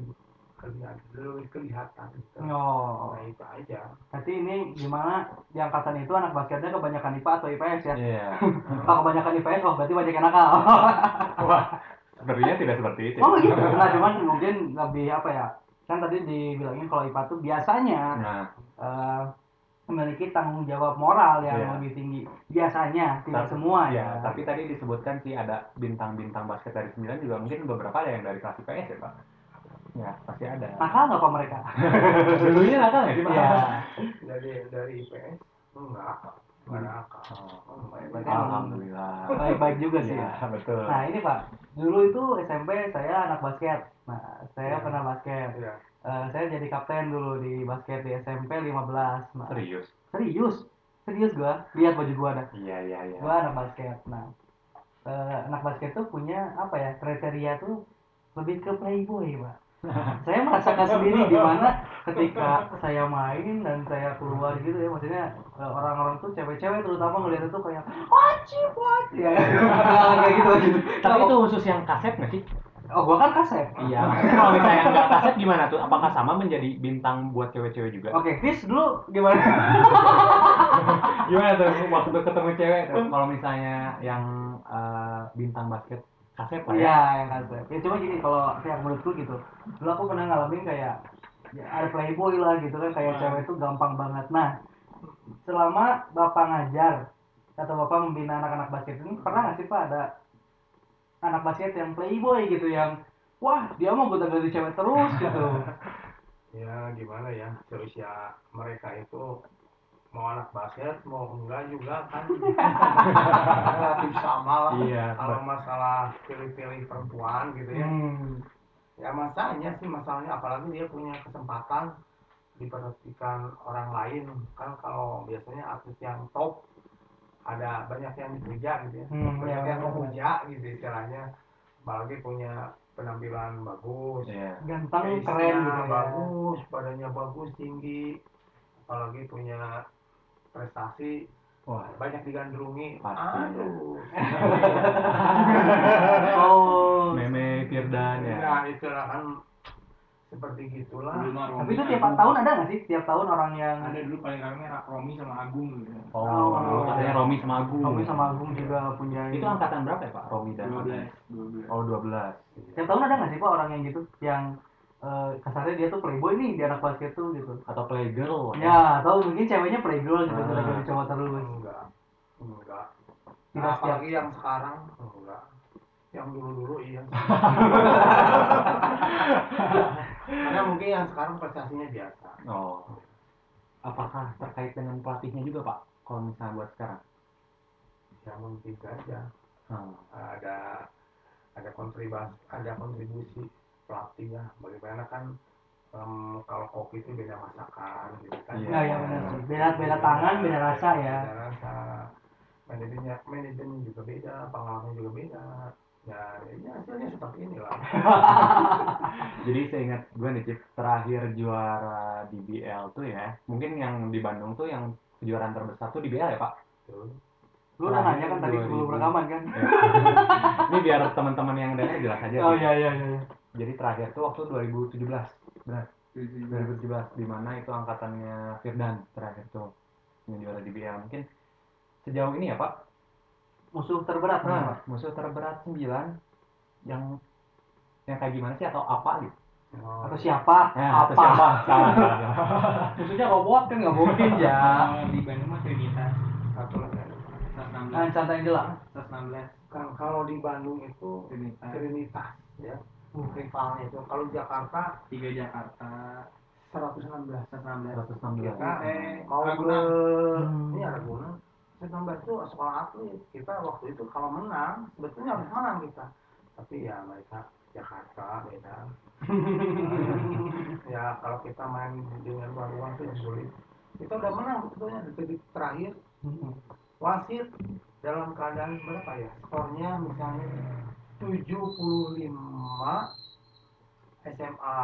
kelihatan, lebih kelihatan. Gitu. Oh. Nah itu aja. Berarti ini gimana di angkatan itu anak basketnya kebanyakan IPA atau IPS ya? Iya. [LAUGHS] Kalau kebanyakan IPS, oh berarti banyak yang nakal. Wah, sepertinya tidak seperti itu. oh gitu. Nah cuman mungkin lebih apa ya? Kan tadi dibilangin kalau IPA tuh biasanya Nah, eh, memiliki tanggung jawab moral yang Iya. lebih tinggi. Biasanya, tidak Tapi- semua ya, ya. tapi tadi disebutkan sih ada bintang-bintang basket dari 9 juga mungkin beberapa ada yang dari kelas IPS ya pak? Ya, pasti ada. Nakal nggak Pak mereka? [LAUGHS] Dulunya nakal nggak sih pak? Iya. Dari dari IPS enggak, enggak nakal. Oh, emang Alhamdulillah. [LAUGHS] Baik-baik juga sih. Iya, betul. Nah ini Pak, dulu itu SMP saya anak basket. Nah saya Iya. pernah basket. Iya. Eh, saya jadi kapten dulu di basket di SMP 15. Nah, Serius? serius, serius gua. Lihat baju gua ada. Iya, iya, iya. Gua anak basket. Nah, eh, anak basket tuh punya apa ya kriteria tuh lebih ke playboy, Pak. [LAUGHS] saya merasakan sendiri [LAUGHS] di mana ketika saya main dan saya keluar gitu ya, maksudnya eh, orang-orang tuh cewek-cewek terutama ngeliat itu kayak wajib wajib ya [LAUGHS] kayak gitu gitu. Tapi itu khusus yang kaset nggak sih? Oh, gua kan kaset. Iya. Kalau misalnya nggak kaset gimana tuh? Apakah sama menjadi bintang buat cewek-cewek juga? Oke, Fis dulu gimana? Gimana tuh waktu ketemu cewek tuh? Kalau misalnya yang eh, bintang basket kaset lah ya? Iya, yang kaset. Ya cuma gini, kalau yang menurutku gitu. Dulu aku pernah ngalamin kayak ya, ada playboy lah gitu kan, kayak cewek itu gampang banget. Nah, selama bapak ngajar atau bapak membina anak-anak basket ini pernah nggak sih pak ada anak basket yang playboy gitu yang wah dia mau gonta ganti cewek terus gitu [LAUGHS] Ya gimana ya, seusia mereka itu mau anak basket mau enggak juga kan. [LAUGHS] Relatif sama lah Iya. kalau masalah pilih-pilih perempuan gitu ya. Hmm. ya masalahnya sih masalahnya apalagi dia punya kesempatan diperhatikan orang lain. Kan kalau biasanya artis yang top ada banyak yang dipuja gitu ya. Hmm, banyak iya, yang memuja gitu istilahnya. Apalagi punya penampilan bagus Iya. ganteng keren gitu ya. bagus badannya bagus tinggi. Apalagi punya prestasi Wah, banyak digandrungi Pasti. aduh [LAUGHS] oh Meme Firdan ya. nah itulah kan seperti gitulah tapi itu tiap Agung. tahun ada nggak sih tiap tahun orang yang ada dulu paling rame Ra- Romi sama Agung gitu Oh, Oh. katanya Romi sama Agung. Romi sama Agung juga punya Itu angkatan berapa ya Pak? Romi dan dua Agung? belas dua belas Oh, 12. Tiap tahun ada nggak sih pak orang yang gitu, yang eh, kasarnya dia tuh playboy nih di anak basket tuh gitu. Atau Playgirl. Ya, atau mungkin ceweknya playgirl gitu, Ah. lagi cowok terus. enggak enggak Tidak nah, setiap. apalagi yang sekarang enggak yang dulu dulu iya [LAUGHS] karena mungkin yang sekarang prestasinya biasa Oh. Apakah terkait dengan pelatihnya juga Pak? Kalau misalnya buat sekarang? yang mungkin saja Hmm. ada ada kontribusi ada kontribusi pelatih ya bagaimana kan em, kalau kopi itu beda masakan gitu kan Iya. Ya benar sih. Beda beda tangan, beda rasa ya. beda rasa manajemennya manajemen juga beda pengalaman juga beda ya ini hasilnya seperti inilah [LAUGHS] Jadi saya ingat gue nih Cip, terakhir juara DBL tuh ya, mungkin yang di Bandung tuh yang kejuaraan terbesar tuh DBL ya Pak? Tuh. Lu udah nanya kan tadi 2000. sebelum rekaman kan? Ya. [LAUGHS] Ini biar teman-teman yang dengar jelas aja. Oh Cip. iya iya iya. Jadi terakhir tuh waktu 2017, benar? 2017 di mana itu angkatannya Firdan terakhir tuh yang juara DBL. Mungkin sejauh ini ya Pak, Musuh terberat nih, Pak. nah, musuh terberat 9 yang yang kayak gimana sih atau apa gitu? Oh, Atau siapa? Nah, atau Apa? siapa? Salah, salah, salah. [LAUGHS] Musuhnya robot kan nggak mungkin [LAUGHS] ya. Di Bandung mah Trinitas satu lagi ada. 116 Nah, santai aja lah. 116 kan kalau di Bandung itu Trinitas Trinitas ya rivalnya itu. Kalau Jakarta 3 Jakarta. 116 116 116. kita Eh, mau ke Ragunan. Hmm. ini Ragunan. 19 itu sekolah atlet. Kita waktu itu kalau menang sebetulnya harus menang kita. Tapi ya mereka Jakarta beda. [LAUGHS] Ya kalau kita main dengan Bandung itu sulit. Kita udah menang sebetulnya di detik terakhir. Wasit dalam keadaan berapa ya? Skornya misalnya 75 SMA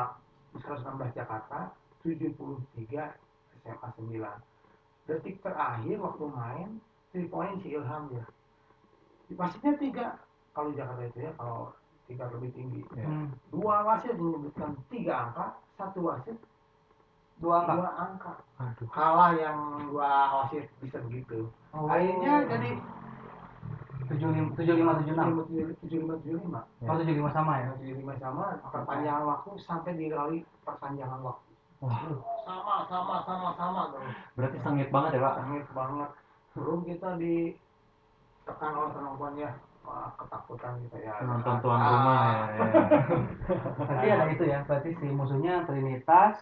116 Jakarta 73 SMA 9 detik terakhir waktu main 3 point si Ilham ya wasitnya tiga kalau Jakarta itu ya kalau tiga lebih tinggi Ya. Hmm. dua wasit menyebutkan tiga angka satu wasit Dua angka. dua angka Aduh. kalah yang dua wasit bisa begitu Oh. akhirnya jadi tujuh lima tujuh lima tujuh enam. tujuh lima tujuh lima Oh tujuh lima sama ya. tujuh lima sama perpanjangan waktu sampai dikali perpanjangan waktu Wah, sama sama sama sama terus berarti sengit banget ya Pak. sengit banget belum kita ditekan oleh penonton ya Wah, ketakutan kita ya Penonton tuan Ah, rumah ya. ya. Berarti ada itu ya. Berarti si musuhnya Trinitas.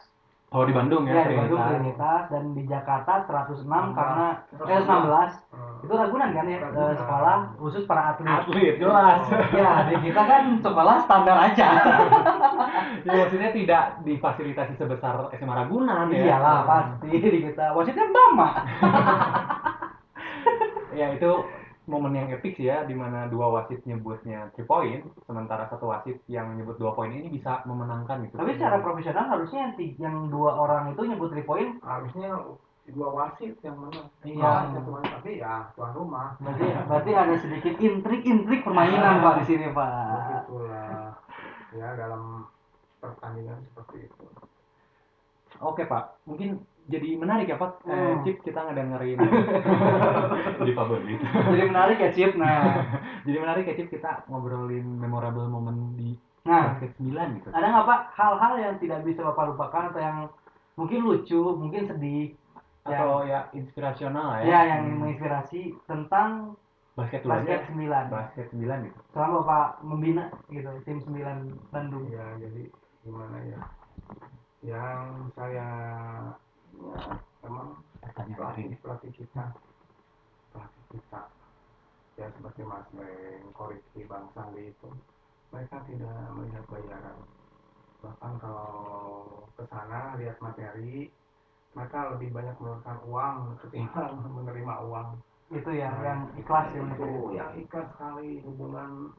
Oh di Bandung ya. Ya, di Bandung Trinitas. Trinitas dan di Jakarta 106 16. karena eh 16 Hmm. Itu Ragunan kan ya Ragunan. eh, sekolah khusus para atlet. Atlet jelas. ya di kita kan sekolah standar aja. ya, maksudnya tidak difasilitasi sebesar SMA Ragunan ya. Iyalah pasti di kita. Wasitnya Bama. [LAUGHS] Ya itu momen yang epic sih ya di mana dua wasit nyebutnya 3 point sementara satu wasit yang nyebut dua poin ini bisa memenangkan gitu. Tapi secara profesional harusnya yang, yang dua orang itu nyebut 3 point harusnya dua wasit yang menang Iya. Kalah satu wasit tapi ya tuan rumah berarti berarti ada sedikit intrik-intrik permainan Pak di sini Pak. begitulah ya dalam pertandingan seperti itu Oke Pak, mungkin jadi menarik ya Pak. Eh, Hmm. Cip kita ngedengerin [LAUGHS] jadi favorit. Jadi menarik ya Cip. Nah, [LAUGHS] jadi menarik ya Cip kita ngobrolin memorable moment di nah basket 9 gitu. ada nggak Pak hal-hal yang tidak bisa Bapak lupakan atau yang mungkin lucu, mungkin sedih, Atau ya inspirasional ya ya. yang menginspirasi tentang basket basket aja. 9. Basket 9 gitu. Selama Bapak membina gitu tim 9 Bandung. ya jadi gimana ya yang saya ya Tanya pelatih pelatih kita pelatih kita ya seperti Mas Beng, Koriki, Bang Sandi itu mereka tidak melihat bayaran bahkan kalau ke sana lihat materi mereka lebih banyak mengeluarkan uang ketimbang [LAUGHS] menerima uang. Itu ya yang ikhlas ya itu yang ikhlas sekali hubungan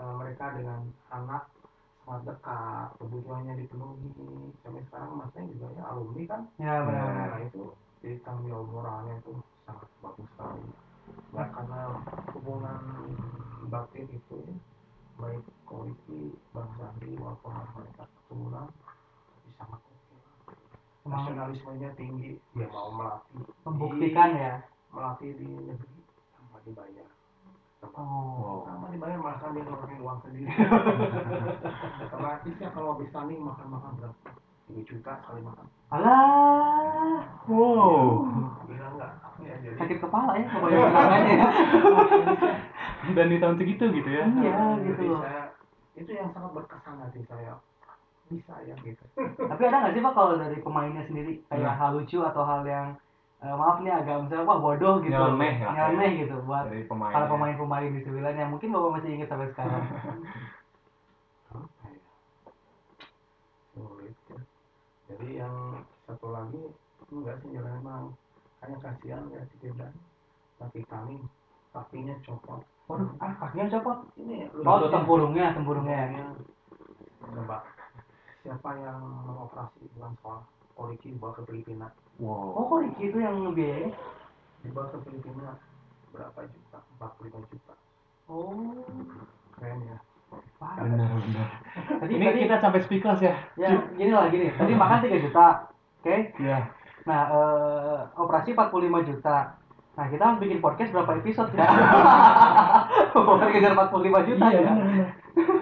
uh, mereka dengan anak sangat dekat kebutuhannya dipenuhi. Sampai sekarang masnya juga ya alumni kan? Ya benar. nah itu jadi tanggung jawab moralnya itu sangat bagus sekali. Ya karena hubungan batin itu ya baik komisi bang Sandi maupun mereka keturunan tapi sangat nasionalismenya tinggi dia mau melatih membuktikan ya. melatih di negeri tanpa dibayar Oh. sama dibayar malah kan dia ngeluarin uang sendiri [LAUGHS] otomatisnya kalau habis tanding makan makan berapa tiga juta sekali makan Alah, Wow. bilang enggak ya jadi sakit kepala ya kebayang tangannya ya. Dan di tahun segitu gitu ya. Iya gitu saya itu yang sangat berkesan hati saya bisa ya gitu. Tapi ada nggak sih Pak kalau dari pemainnya sendiri? Kayak Nah. hal lucu atau hal yang eh, maaf nih agak misalnya wah bodoh gitu. Nyeleneh. Nyeleneh gitu buat pemain. para pemain-pemain di sembilan yang mungkin Bapak masih ingat sampai sekarang. [LAUGHS] ya sulit ya. Jadi yang satu lagi enggak sih jalan emang hanya kasihan ya si Firdan laki kami kakinya copot. Waduh, ah kakinya copot? Ini oh tempurungnya tempurungnya. Coba siapa yang mengoperasi bukan sekolah polisi dibawa ke Filipina wow. oh kok Ricky itu yang ngebiayain dibawa ke Filipina berapa juta 45 juta oh keren ya. Benar, benar. [LAUGHS] tadi Ini tadi kita sampai speechless ya. ya gini lah gini tadi makan 3 juta oke Iya. nah eh, operasi 45 juta nah kita harus bikin podcast berapa episode ya [LAUGHS] buat kejar 45 juta Iya, ya benar, benar.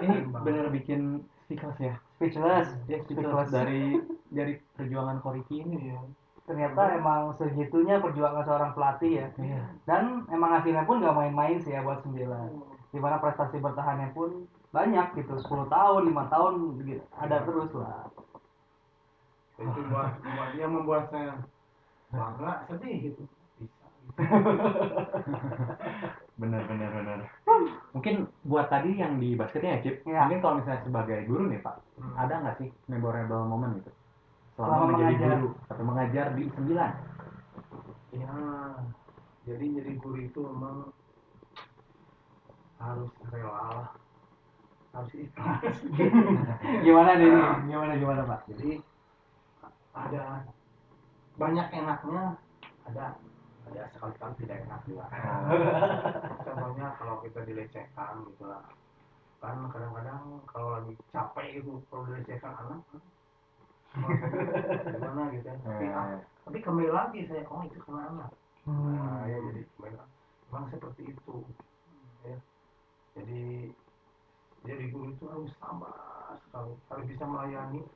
Ini [LAUGHS] benar bikin speechless ya. Speechless Ya, speechless dari dari perjuangan Koriki ini ya. ternyata emang segitunya perjuangan seorang pelatih ya Iya. dan emang hasilnya pun gak main-main sih ya buat sembilan di mana prestasi bertahannya pun banyak gitu 10 tahun lima tahun gitu. ada terus lah itu buat buat dia membuat saya bangga sedih gitu bisa gitu. [LAUGHS] Benar, benar, benar. Mungkin buat tadi yang di basketnya ya, Cip. Iya. Mungkin kalau misalnya sebagai guru nih, Pak, Hmm. ada nggak sih memorable moment gitu? Selama, Selama menjadi mengajar. guru atau mengajar di sembilan. ya jadi jadi guru itu memang harus rela lah harus ikhlas [LAUGHS] gimana nih? gimana gimana pak jadi ada banyak enaknya ada ada sekali-kali tidak enak juga. [LAUGHS] Contohnya kalau kita dilecehkan gitu lah. Kan kadang-kadang kalau lagi capek gitu kalau dilecehkan anak kan, gimana gitu ya tapi, ah, Eh, tapi kembali lagi saya oh itu kena anak Hmm. nah ya jadi kembali memang seperti itu. Ya. Jadi jadi guru itu harus sabar sekali. Harus bisa melayani.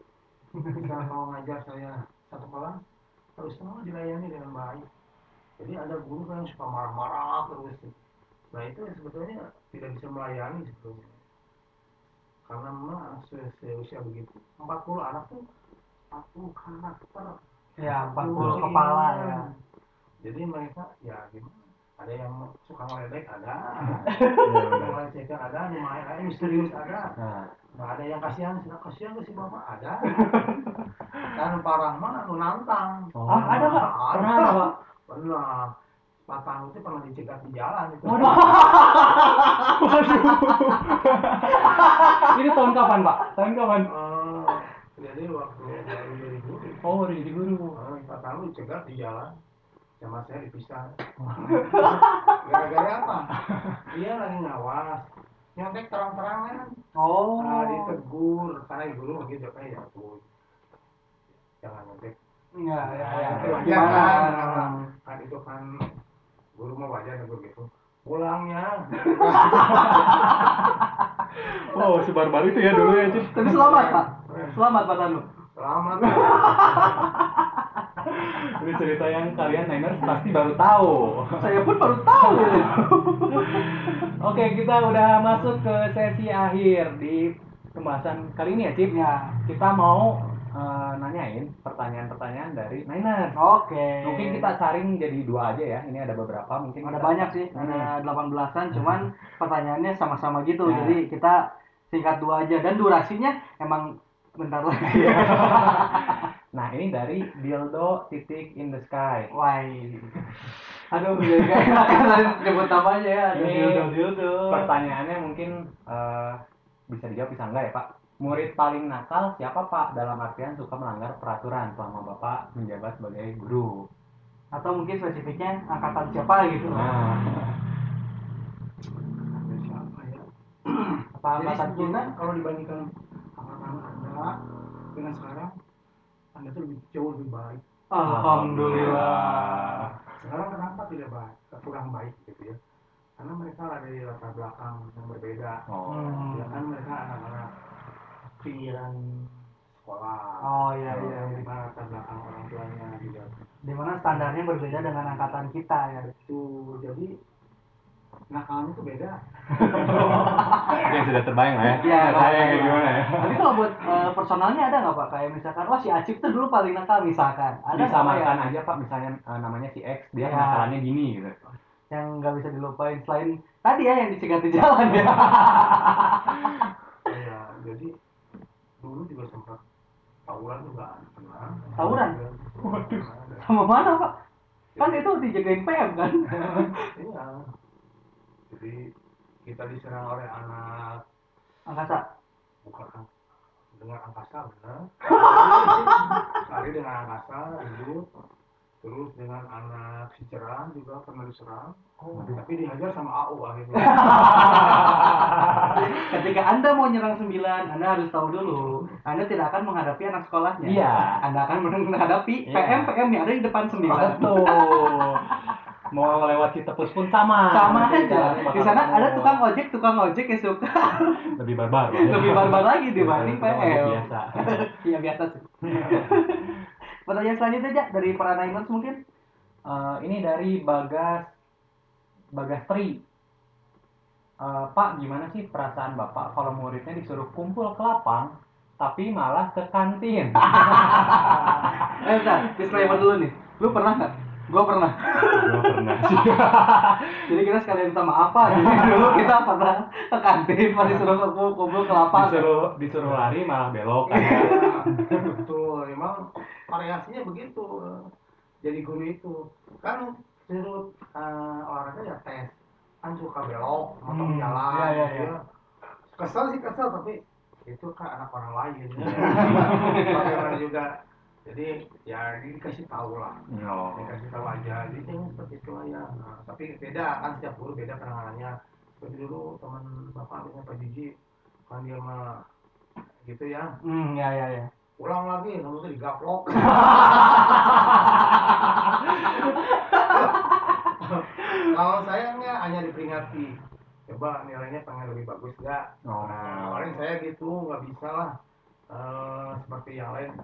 Bisa mau ngajar saya satu kelas harus semua dilayani dengan baik jadi ada guru yang suka marah-marah terus nah itu sebetulnya tidak bisa melayani sebetulnya karena memang se- seusia begitu 40 anak tuh 40 karakter ya 40 40 kepala ya keinginan. jadi mereka ya gimana ada yang suka ngeledek ada [LAUGHS] iya, yang benar. melecehkan ada yang main ada yang misterius ada Nah, Nah, ada yang kasihan, sih, kasihan ke si bapak ada. [LAUGHS] Dan parah mana nu nantang. Oh. Ah, ada, Pak? Ada. Ada, Pak? Pernah. Patang itu pernah dicegat di jalan itu. ini tahun kapan, Pak? Tahun kapan? Eh, jadi waktu baru jadi guru, Oh, baru jadi guru. eh, patang itu dicegat di jalan. Sama saya dipisah. Gara-gara apa? Dia lagi ngawas. Nyontek terang-terangan. oh Nah, ditegur. Karena guru begitu kayak ya tuh. Jangan nyontek ya ya ya gimana kan, kan itu kan guru mau wajar negur gitu pulangnya. [LAUGHS] Oh, sebar-baru itu ya dulu ya, Cip. tapi selamat pak. Selamat pak Tanu. Selamat. [LAUGHS] Ini cerita yang kalian Niners pasti baru tahu. saya pun baru tahu. [LAUGHS] Oke, kita udah masuk ke sesi akhir di pembahasan kali ini ya, Cip. ya Kita mau eh, nanyain pertanyaan-pertanyaan dari Niners. oke. Mungkin kita saring jadi dua aja ya. Ini ada beberapa, mungkin ada banyak sih. Ada 18-an [LAUGHS] cuman pertanyaannya sama-sama gitu. Ya. jadi kita singkat dua aja. Dan durasinya emang bentar lagi. [LAUGHS] Nah, ini dari Dildo titik in the sky. wah aduh jadi ya tadi nyebut namanya. Ya dildo dildo. Pertanyaannya mungkin eh, bisa dijawab bisa enggak ya, Pak? Murid paling nakal siapa, Pak? Dalam artian suka melanggar peraturan selama Bapak menjabat sebagai guru. atau mungkin spesifiknya angkatan siapa gitu. Nah, siapa ya? [CLEARS THROAT] Apa jadi angkatan kita? kalau dibandingkan angkatan anda dengan sekarang anda tuh lebih jauh lebih baik. Alhamdulillah. Sekarang kenapa tidak baik kurang baik gitu ya? Karena mereka ada di latar belakang yang berbeda. Oh. Ya kan mereka anak-anak pilihan sekolah oh iya iya iya. Di mana latar belakang orang tuanya juga di mana standarnya berbeda dengan angkatan kita ya itu jadi nakalnya tuh beda yang sudah terbayang lah ya. Iya, saya iya. kayak gimana ya. tapi kalau buat eh, personalnya ada nggak pak kayak misalkan wah si Acip tuh dulu paling nakal misalkan ada Disamakan yang, aja Pak, misalnya eh, namanya si X, dia Ya. kenakalannya gini gitu. yang nggak bisa dilupain selain tadi ya yang dicegat di jalan ya [LAUGHS] ya jadi dulu juga sempat tawuran juga pernah. Tawuran? waduh. Sama mana pak? Kan itu dijagain PM kan? [LAUGHS] Iya. Jadi kita diserang oleh anak. Angkasa? Bukan dengan angkasa benar. [LAUGHS] Sekali dengan angkasa ribut terus dengan anak Cicerang juga pernah diserang tapi dihajar sama AU akhirnya [LAUGHS] ketika anda mau nyerang sembilan anda harus tahu dulu anda tidak akan menghadapi anak sekolahnya Iya. anda akan menghadapi Iya. PM PM yang ada di depan sembilan Betul. Mau lewat Citepus pun sama. sama Nanti aja di sana ada tukang ojek tukang ojek yang suka lebih barbar. lebih barbar lagi dibanding PM Biasa. [LAUGHS] iya biasa sih [LAUGHS] pertanyaan selanjutnya aja dari para Niners mungkin Eh, ini dari Bagas Bagas Tri. Eh, Pak, gimana sih perasaan Bapak kalau muridnya disuruh kumpul ke lapang tapi malah ke kantin? [LAUGHS] eh bentar disclaimer dulu nih lu pernah nggak gua pernah Gua pernah sih. [LAUGHS] jadi kita sekalian minta maaf pak jadi [LAUGHS] dulu kita pernah ke kantin pas disuruh kumpul kumpul ke lapangan disuruh disuruh lari malah belok kan. betul emang variasinya begitu jadi guru itu kan menurut eh, olahraga ya tes kan suka belok motong Hmm, jalan iya, iya, gitu iya. ya. kesel sih kesel tapi itu kan anak orang lain Iya. [LAUGHS] bagaimana juga jadi ya dikasih tahu lah. Oh. dikasih tahu aja. Jadi ini seperti itu ya. Nah, tapi beda kan setiap guru beda penanganannya. Seperti dulu teman bapak namanya Pak Jiji kan dia mah gitu ya. Hmm ya ya ya. Ulang lagi kamu tuh digaplok. [LAUGHS] Kalau saya nggak hanya diperingati. Coba nilainya pengen lebih bagus nggak Oh. nah paling saya gitu nggak bisa lah. Eh, seperti yang lain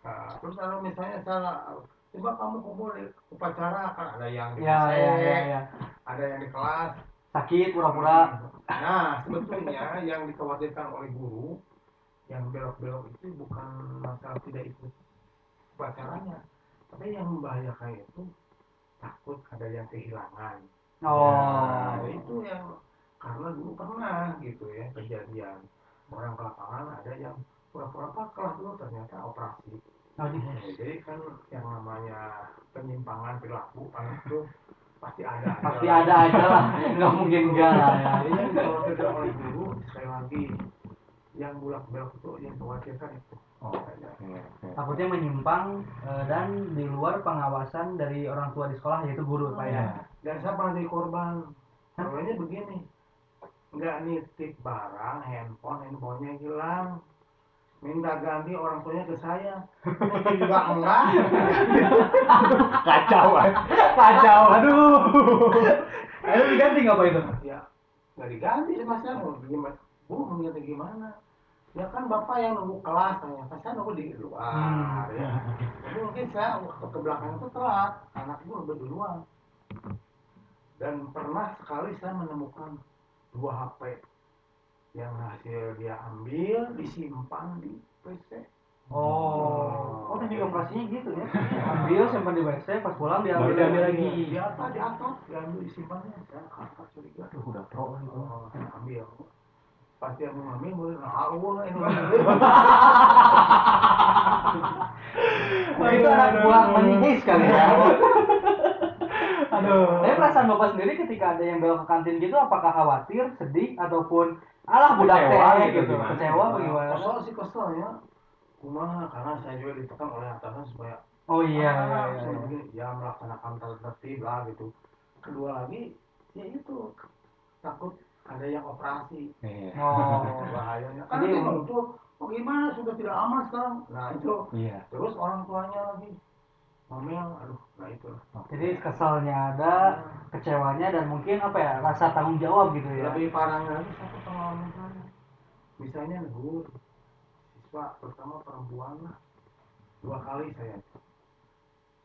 Nah, terus kalau misalnya salah coba kamu kumpul di upacara kan ada yang di ya ya ya ya. ada yang di kelas. Sakit pura-pura. Nah, sebetulnya yang dikhawatirkan oleh guru yang belok-belok itu bukan masalah tidak ikut upacaranya, tapi yang membahayakan itu takut ada yang kehilangan. oh. Nah, itu yang karena dulu pernah gitu ya kejadian. Orang ke lapangan ada yang pura-pura apa kelas dulu ternyata operasi. Oh, jadi- Nah, jadi kan yang namanya penyimpangan perilaku kan itu pasti ada. pasti ada aja lah [LAUGHS] nggak mungkin enggak lah ya Jadi yang dikhawatirkan oleh guru sekali lagi yang bulak belok itu yang dikhawatirkan itu. Oh. Oke. takutnya menyimpang eh, dan di luar pengawasan dari orang tua di sekolah yaitu guru pak ya Iya. Dan saya pernah jadi korban. Korbannya begini, nggak nitip barang, handphone, handphonenya hilang. Minta ganti orang tuanya ke saya. Itu juga enggak. Kacau, kacau. Aduh. ayo diganti nggak pak itu ya nggak diganti sama saya mau gimana bu mau ganti gimana ya kan bapak yang nunggu kelas ternyata saya nunggu di luar Hmm. ya jadi mungkin saya waktu ke belakang itu telat anak ibu udah duluan dan pernah sekali saya menemukan dua HP yang hasil dia ambil disimpan di PC oh. Oh dan juga operasinya gitu ya. Ambil simpan di WC pas pulang diambil diambil lagi. Di atas di atas diambil disimpannya saya kakak curiga Aduh, udah pro itu. Oh, ambil. Pas dia mau ngambil, boleh nah Allah ini. [LAUGHS] Wah, itu anak buah menihis kali ya [LAUGHS] Aduh. Tapi perasaan bapak sendiri ketika ada yang belok ke kantin gitu, apakah khawatir, sedih, ataupun alah budak teh gitu, gitu, gimana? kecewa bagaimana? Kesel sih kesel ya. Kumaha karena saya juga ditekan oleh atasan supaya Oh iya, ah, iya, iya. ya melaksanakan tertib lah gitu. Kedua lagi ya itu takut ada yang operasi Iya. Oh, [LAUGHS] bahayanya. Kan Jadi- dia nuntut, oh gimana sudah tidak aman sekarang. Nah itu Iya. terus orang tuanya lagi ngomel, aduh, nah itu. jadi kesalnya ada, kecewanya dan mungkin apa ya rasa tanggung jawab gitu ya. lebih parahnya lagi satu pengalaman saya misalnya negur siswa terutama perempuan lah dua kali saya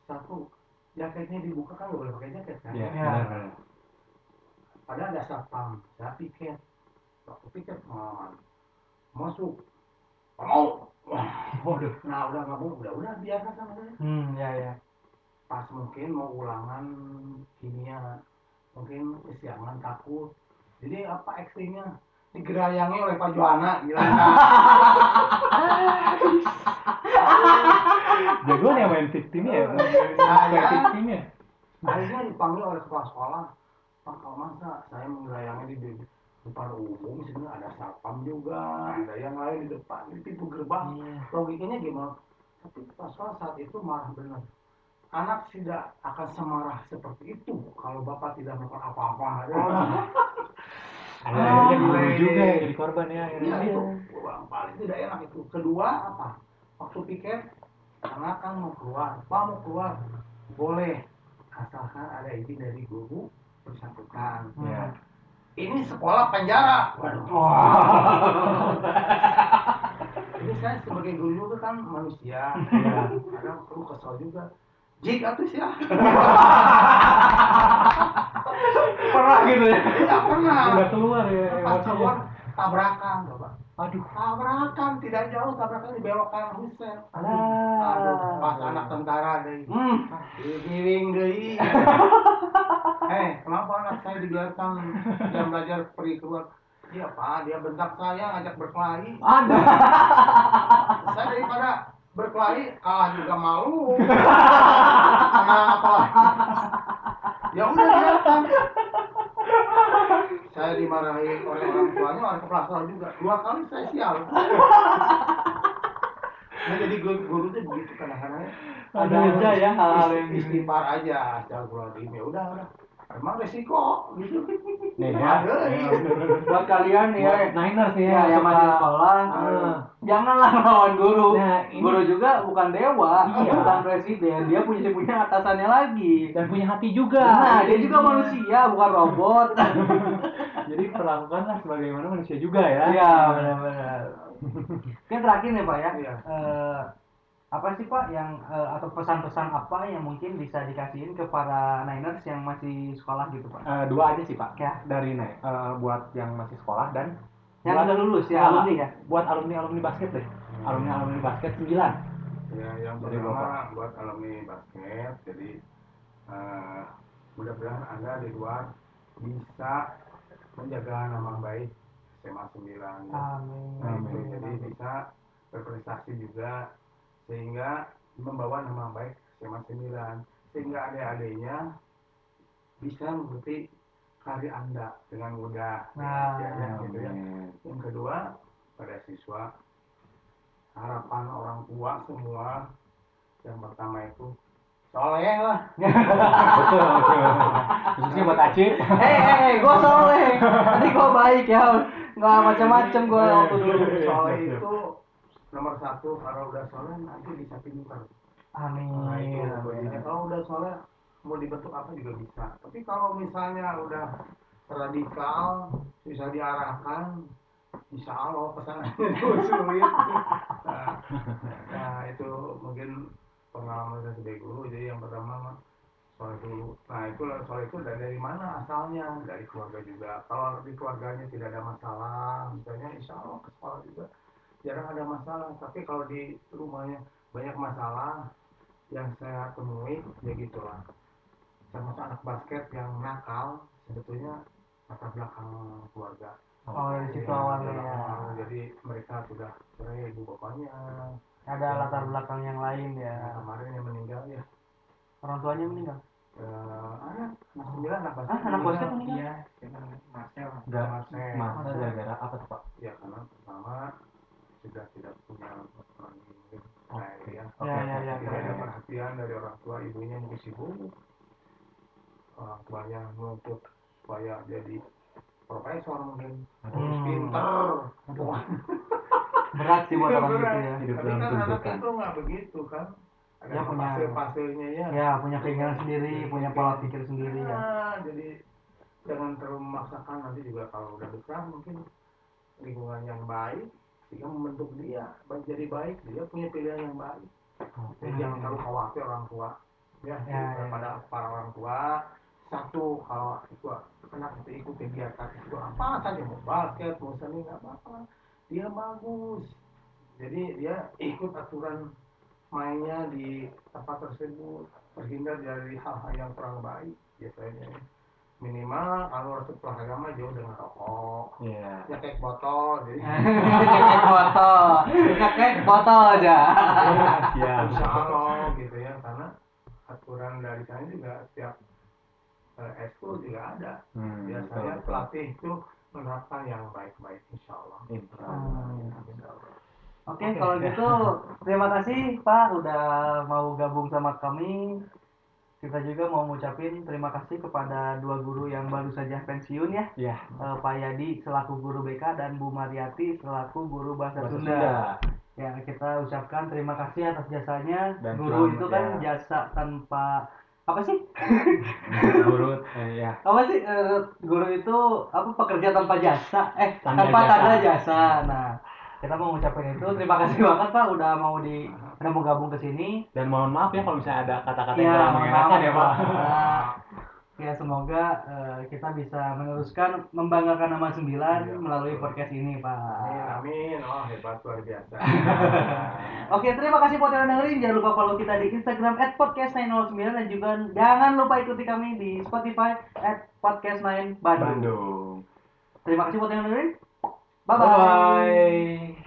satu jaketnya dibuka kan nggak boleh pakai jaket kan Iya, Iya. benar, benar. padahal ada satpam saya piket waktu piket pengalaman masuk mau Waduh. nah udah nggak mau udah udah biarkan sama saya Hmm, ya ya. Pas mungkin mau ulangan kimia mungkin kesiangan takut. Jadi apa ekstrimnya digerayangi oleh Pak Johanna gila. [LAUGHS] Jagoan ya? Main victimnya ya. Main victimnya. akhirnya dipanggil oleh kepala sekolah. Pak kalau masa saya menglayangnya di depan umum sini ada satpam juga ada yang lain di depan di pintu gerbang. Logikanya gimana? Tapi pasal saat itu marah benar anak tidak akan semarah seperti itu kalau bapak tidak melakukan apa-apa [LAUGHS] Ada akhirnya Ah, juga yang jadi korban ya. Iya itu yang paling tidak enak itu. Kedua apa? Waktu piket anak kan mau keluar, pak mau keluar, boleh asalkan ada izin dari guru bersangkutan. Iya. Ini sekolah penjara. Waduh. Ini saya sebagai guru juga kan manusia, ya. kadang perlu kesal juga. Jik sih ya. [LAUGHS] Pernah gitu ya. Tidak pernah. Udah keluar ya Pas keluar tabrakan, bapak. Aduh. tabrakan tidak jauh tabrakan dibelokkan Hussein Alah. aduh pas anak tentara deh Hmm. digiring deh [LAUGHS] eh kenapa anak saya dibiarkan jam belajar pergi keluar Iya pak, dia bentak saya ngajak berkelahi. Ada. Saya daripada berkelahi kalah juga malu. [LAUGHS] Kenapa? Ya udah biarkan. Saya dimarahi oleh orang tuanya, kepala sekolah juga. Dua kali saya sial. Nah, jadi guru, guru tuh begitu kadang-kadang. Ada aja ya hal-hal yang Ist- istighfar aja astagfirullahaladzim ya udah udah emang resiko. Gitu Nih ya. Buat kalian Buat ya Niners nih ya, yang masih sekolah. Ah. janganlah [LAUGHS] melawan guru. Nah, ini- guru juga bukan dewa Iya. bukan presiden. Dia punya punya atasannya lagi. Dan punya hati juga. nah dia juga manusia bukan robot. [LAUGHS] Jadi perlakukanlah sebagaimana manusia juga ya. iya benar-benar. Oke terakhir nih pak ya. Iya. Eh, apa sih pak yang eh, atau pesan-pesan apa yang mungkin bisa dikasihin ke para Niners yang masih sekolah gitu pak Eh, dua aja sih pak. Ya. Dari Nih, eh, buat yang masih sekolah dan yang buat- udah lulus ya alumni ya Buat alumni alumni basket deh. Alumni alumni basket 9 ya yang Dari pertama buat alumni basket jadi eh, mudah-mudahan anda di luar bisa menjaga nama baik SMA 9 ya. amin Nah, itu jadi bisa berprestasi juga sehingga membawa nama baik SMA 9 sehingga adik-adiknya bisa mengikuti karir anda dengan mudah. Nah, ya, ya, gitu ya. yang kedua pada siswa harapan orang tua semua yang pertama itu soleh lah. Betul betul. Khususnya buat Acip. eh eh eh gue soleh. Tadi gue baik ya. Nggak macam-macam gue waktu dulu. Soleh itu nomor satu kalau udah soleh nanti bisa pintar amin Nah itu amin. Kalau udah soalnya mau dibentuk apa juga bisa. Tapi kalau misalnya udah radikal, bisa diarahkan, insya Allah pesanannya [LAUGHS] itu sulit. Nah, nah, itu mungkin pengalaman saya sebagai guru. Jadi yang pertama soal dulu. Nah itu soal itu dari, dari mana asalnya? Dari keluarga juga. Kalau di keluarganya tidak ada masalah, misalnya insya Allah ke sekolah juga jarang ada masalah. Tapi kalau di rumahnya banyak masalah, yang saya temui ya gitulah termasuk anak basket yang nakal sebetulnya latar belakang keluarga oh dari situ Ya, awalnya ya jadi mereka sudah cerai ibu bapaknya ada latar belakang yang lain Nah, ya kemarin yang meninggal ya orang tuanya meninggal eh, anak anak sembilan anak basket ah anak basket meninggal Iya, kita Marcel. Marcel. Masa gara-gara apa tuh pak? ya karena pertama sudah tidak punya Oke. ya ya ya ya tidak ada ya. perhatian dari orang tua ibunya mungkin sibuk orang tuanya menuntut supaya jadi profesor mungkin. Harus Hmm. pinter. Wah, berat sih buat orang gitu ya. Hidup tapi kan anak itu nggak begitu kan? Ada Ya, punya- fase-fasenya ya. ya punya keinginan sendiri punya pola pikir sendiri ya. Nah, jadi jangan terlalu memaksakan. Nanti juga kalau udah besar mungkin lingkungan yang baik sehingga membentuk dia baik jadi baik dia punya pilihan yang baik. Jadi Hmm. jangan terlalu khawatir orang tua. Ya, Ya, ya. pada para orang tua satu kalau itu anak itu ikut kegiatan itu apa? Saja mau basket mau seni nggak apa-apa. Dia bagus. Jadi dia ikut aturan mainnya di tempat tersebut terhindar dari hal-hal yang kurang baik biasanya minimal kalau harus olahraga mah jauh dengan rokok Iya. nyekek botol jadi [LAUGHS] kakek botol kakek botol aja Siap. insya Allah gitu ya karena aturan dari sana juga setiap eh, ekskul juga ada Hmm, biasanya betul, pelatih itu menerapkan yang baik-baik insya Allah Insya. Insya Allah. Oke, kalau gitu terima kasih Pak udah mau gabung sama kami. Kita juga mau ngucapin terima kasih kepada dua guru yang baru saja pensiun ya. Iya. Eh, Pak Yadi selaku guru BK dan Bu Mariati selaku guru bahasa, Bahasa Sunda. Sunda. Ya, kita ucapkan terima kasih atas jasanya. Dan guru selamat, itu kan ya. jasa tanpa apa sih? Guru, eh, ya. Apa sih Eh, guru itu apa pekerja tanpa jasa? Eh, Tanda tanpa jasa. tanda jasa. Nah, kita mau ngucapin itu. Terima kasih banget Pak udah mau di udah mau gabung ke sini. Dan mohon maaf ya kalau misalnya ada kata-kata yang Ya, kurang mohon mengenakan ya Pak. [LAUGHS] Ya semoga eh, kita bisa meneruskan membanggakan nama sembilan Iya, melalui betul. podcast ini Pak. amin amin oh hebat luar biasa [LAUGHS] Oke, terima kasih buat yang dengerin. Jangan lupa follow kita di Instagram @podcast909 dan juga jangan lupa ikuti kami di Spotify @podcast9 Bandung. Bandung. Terima kasih buat yang dengerin. Bye Bye bye. bye.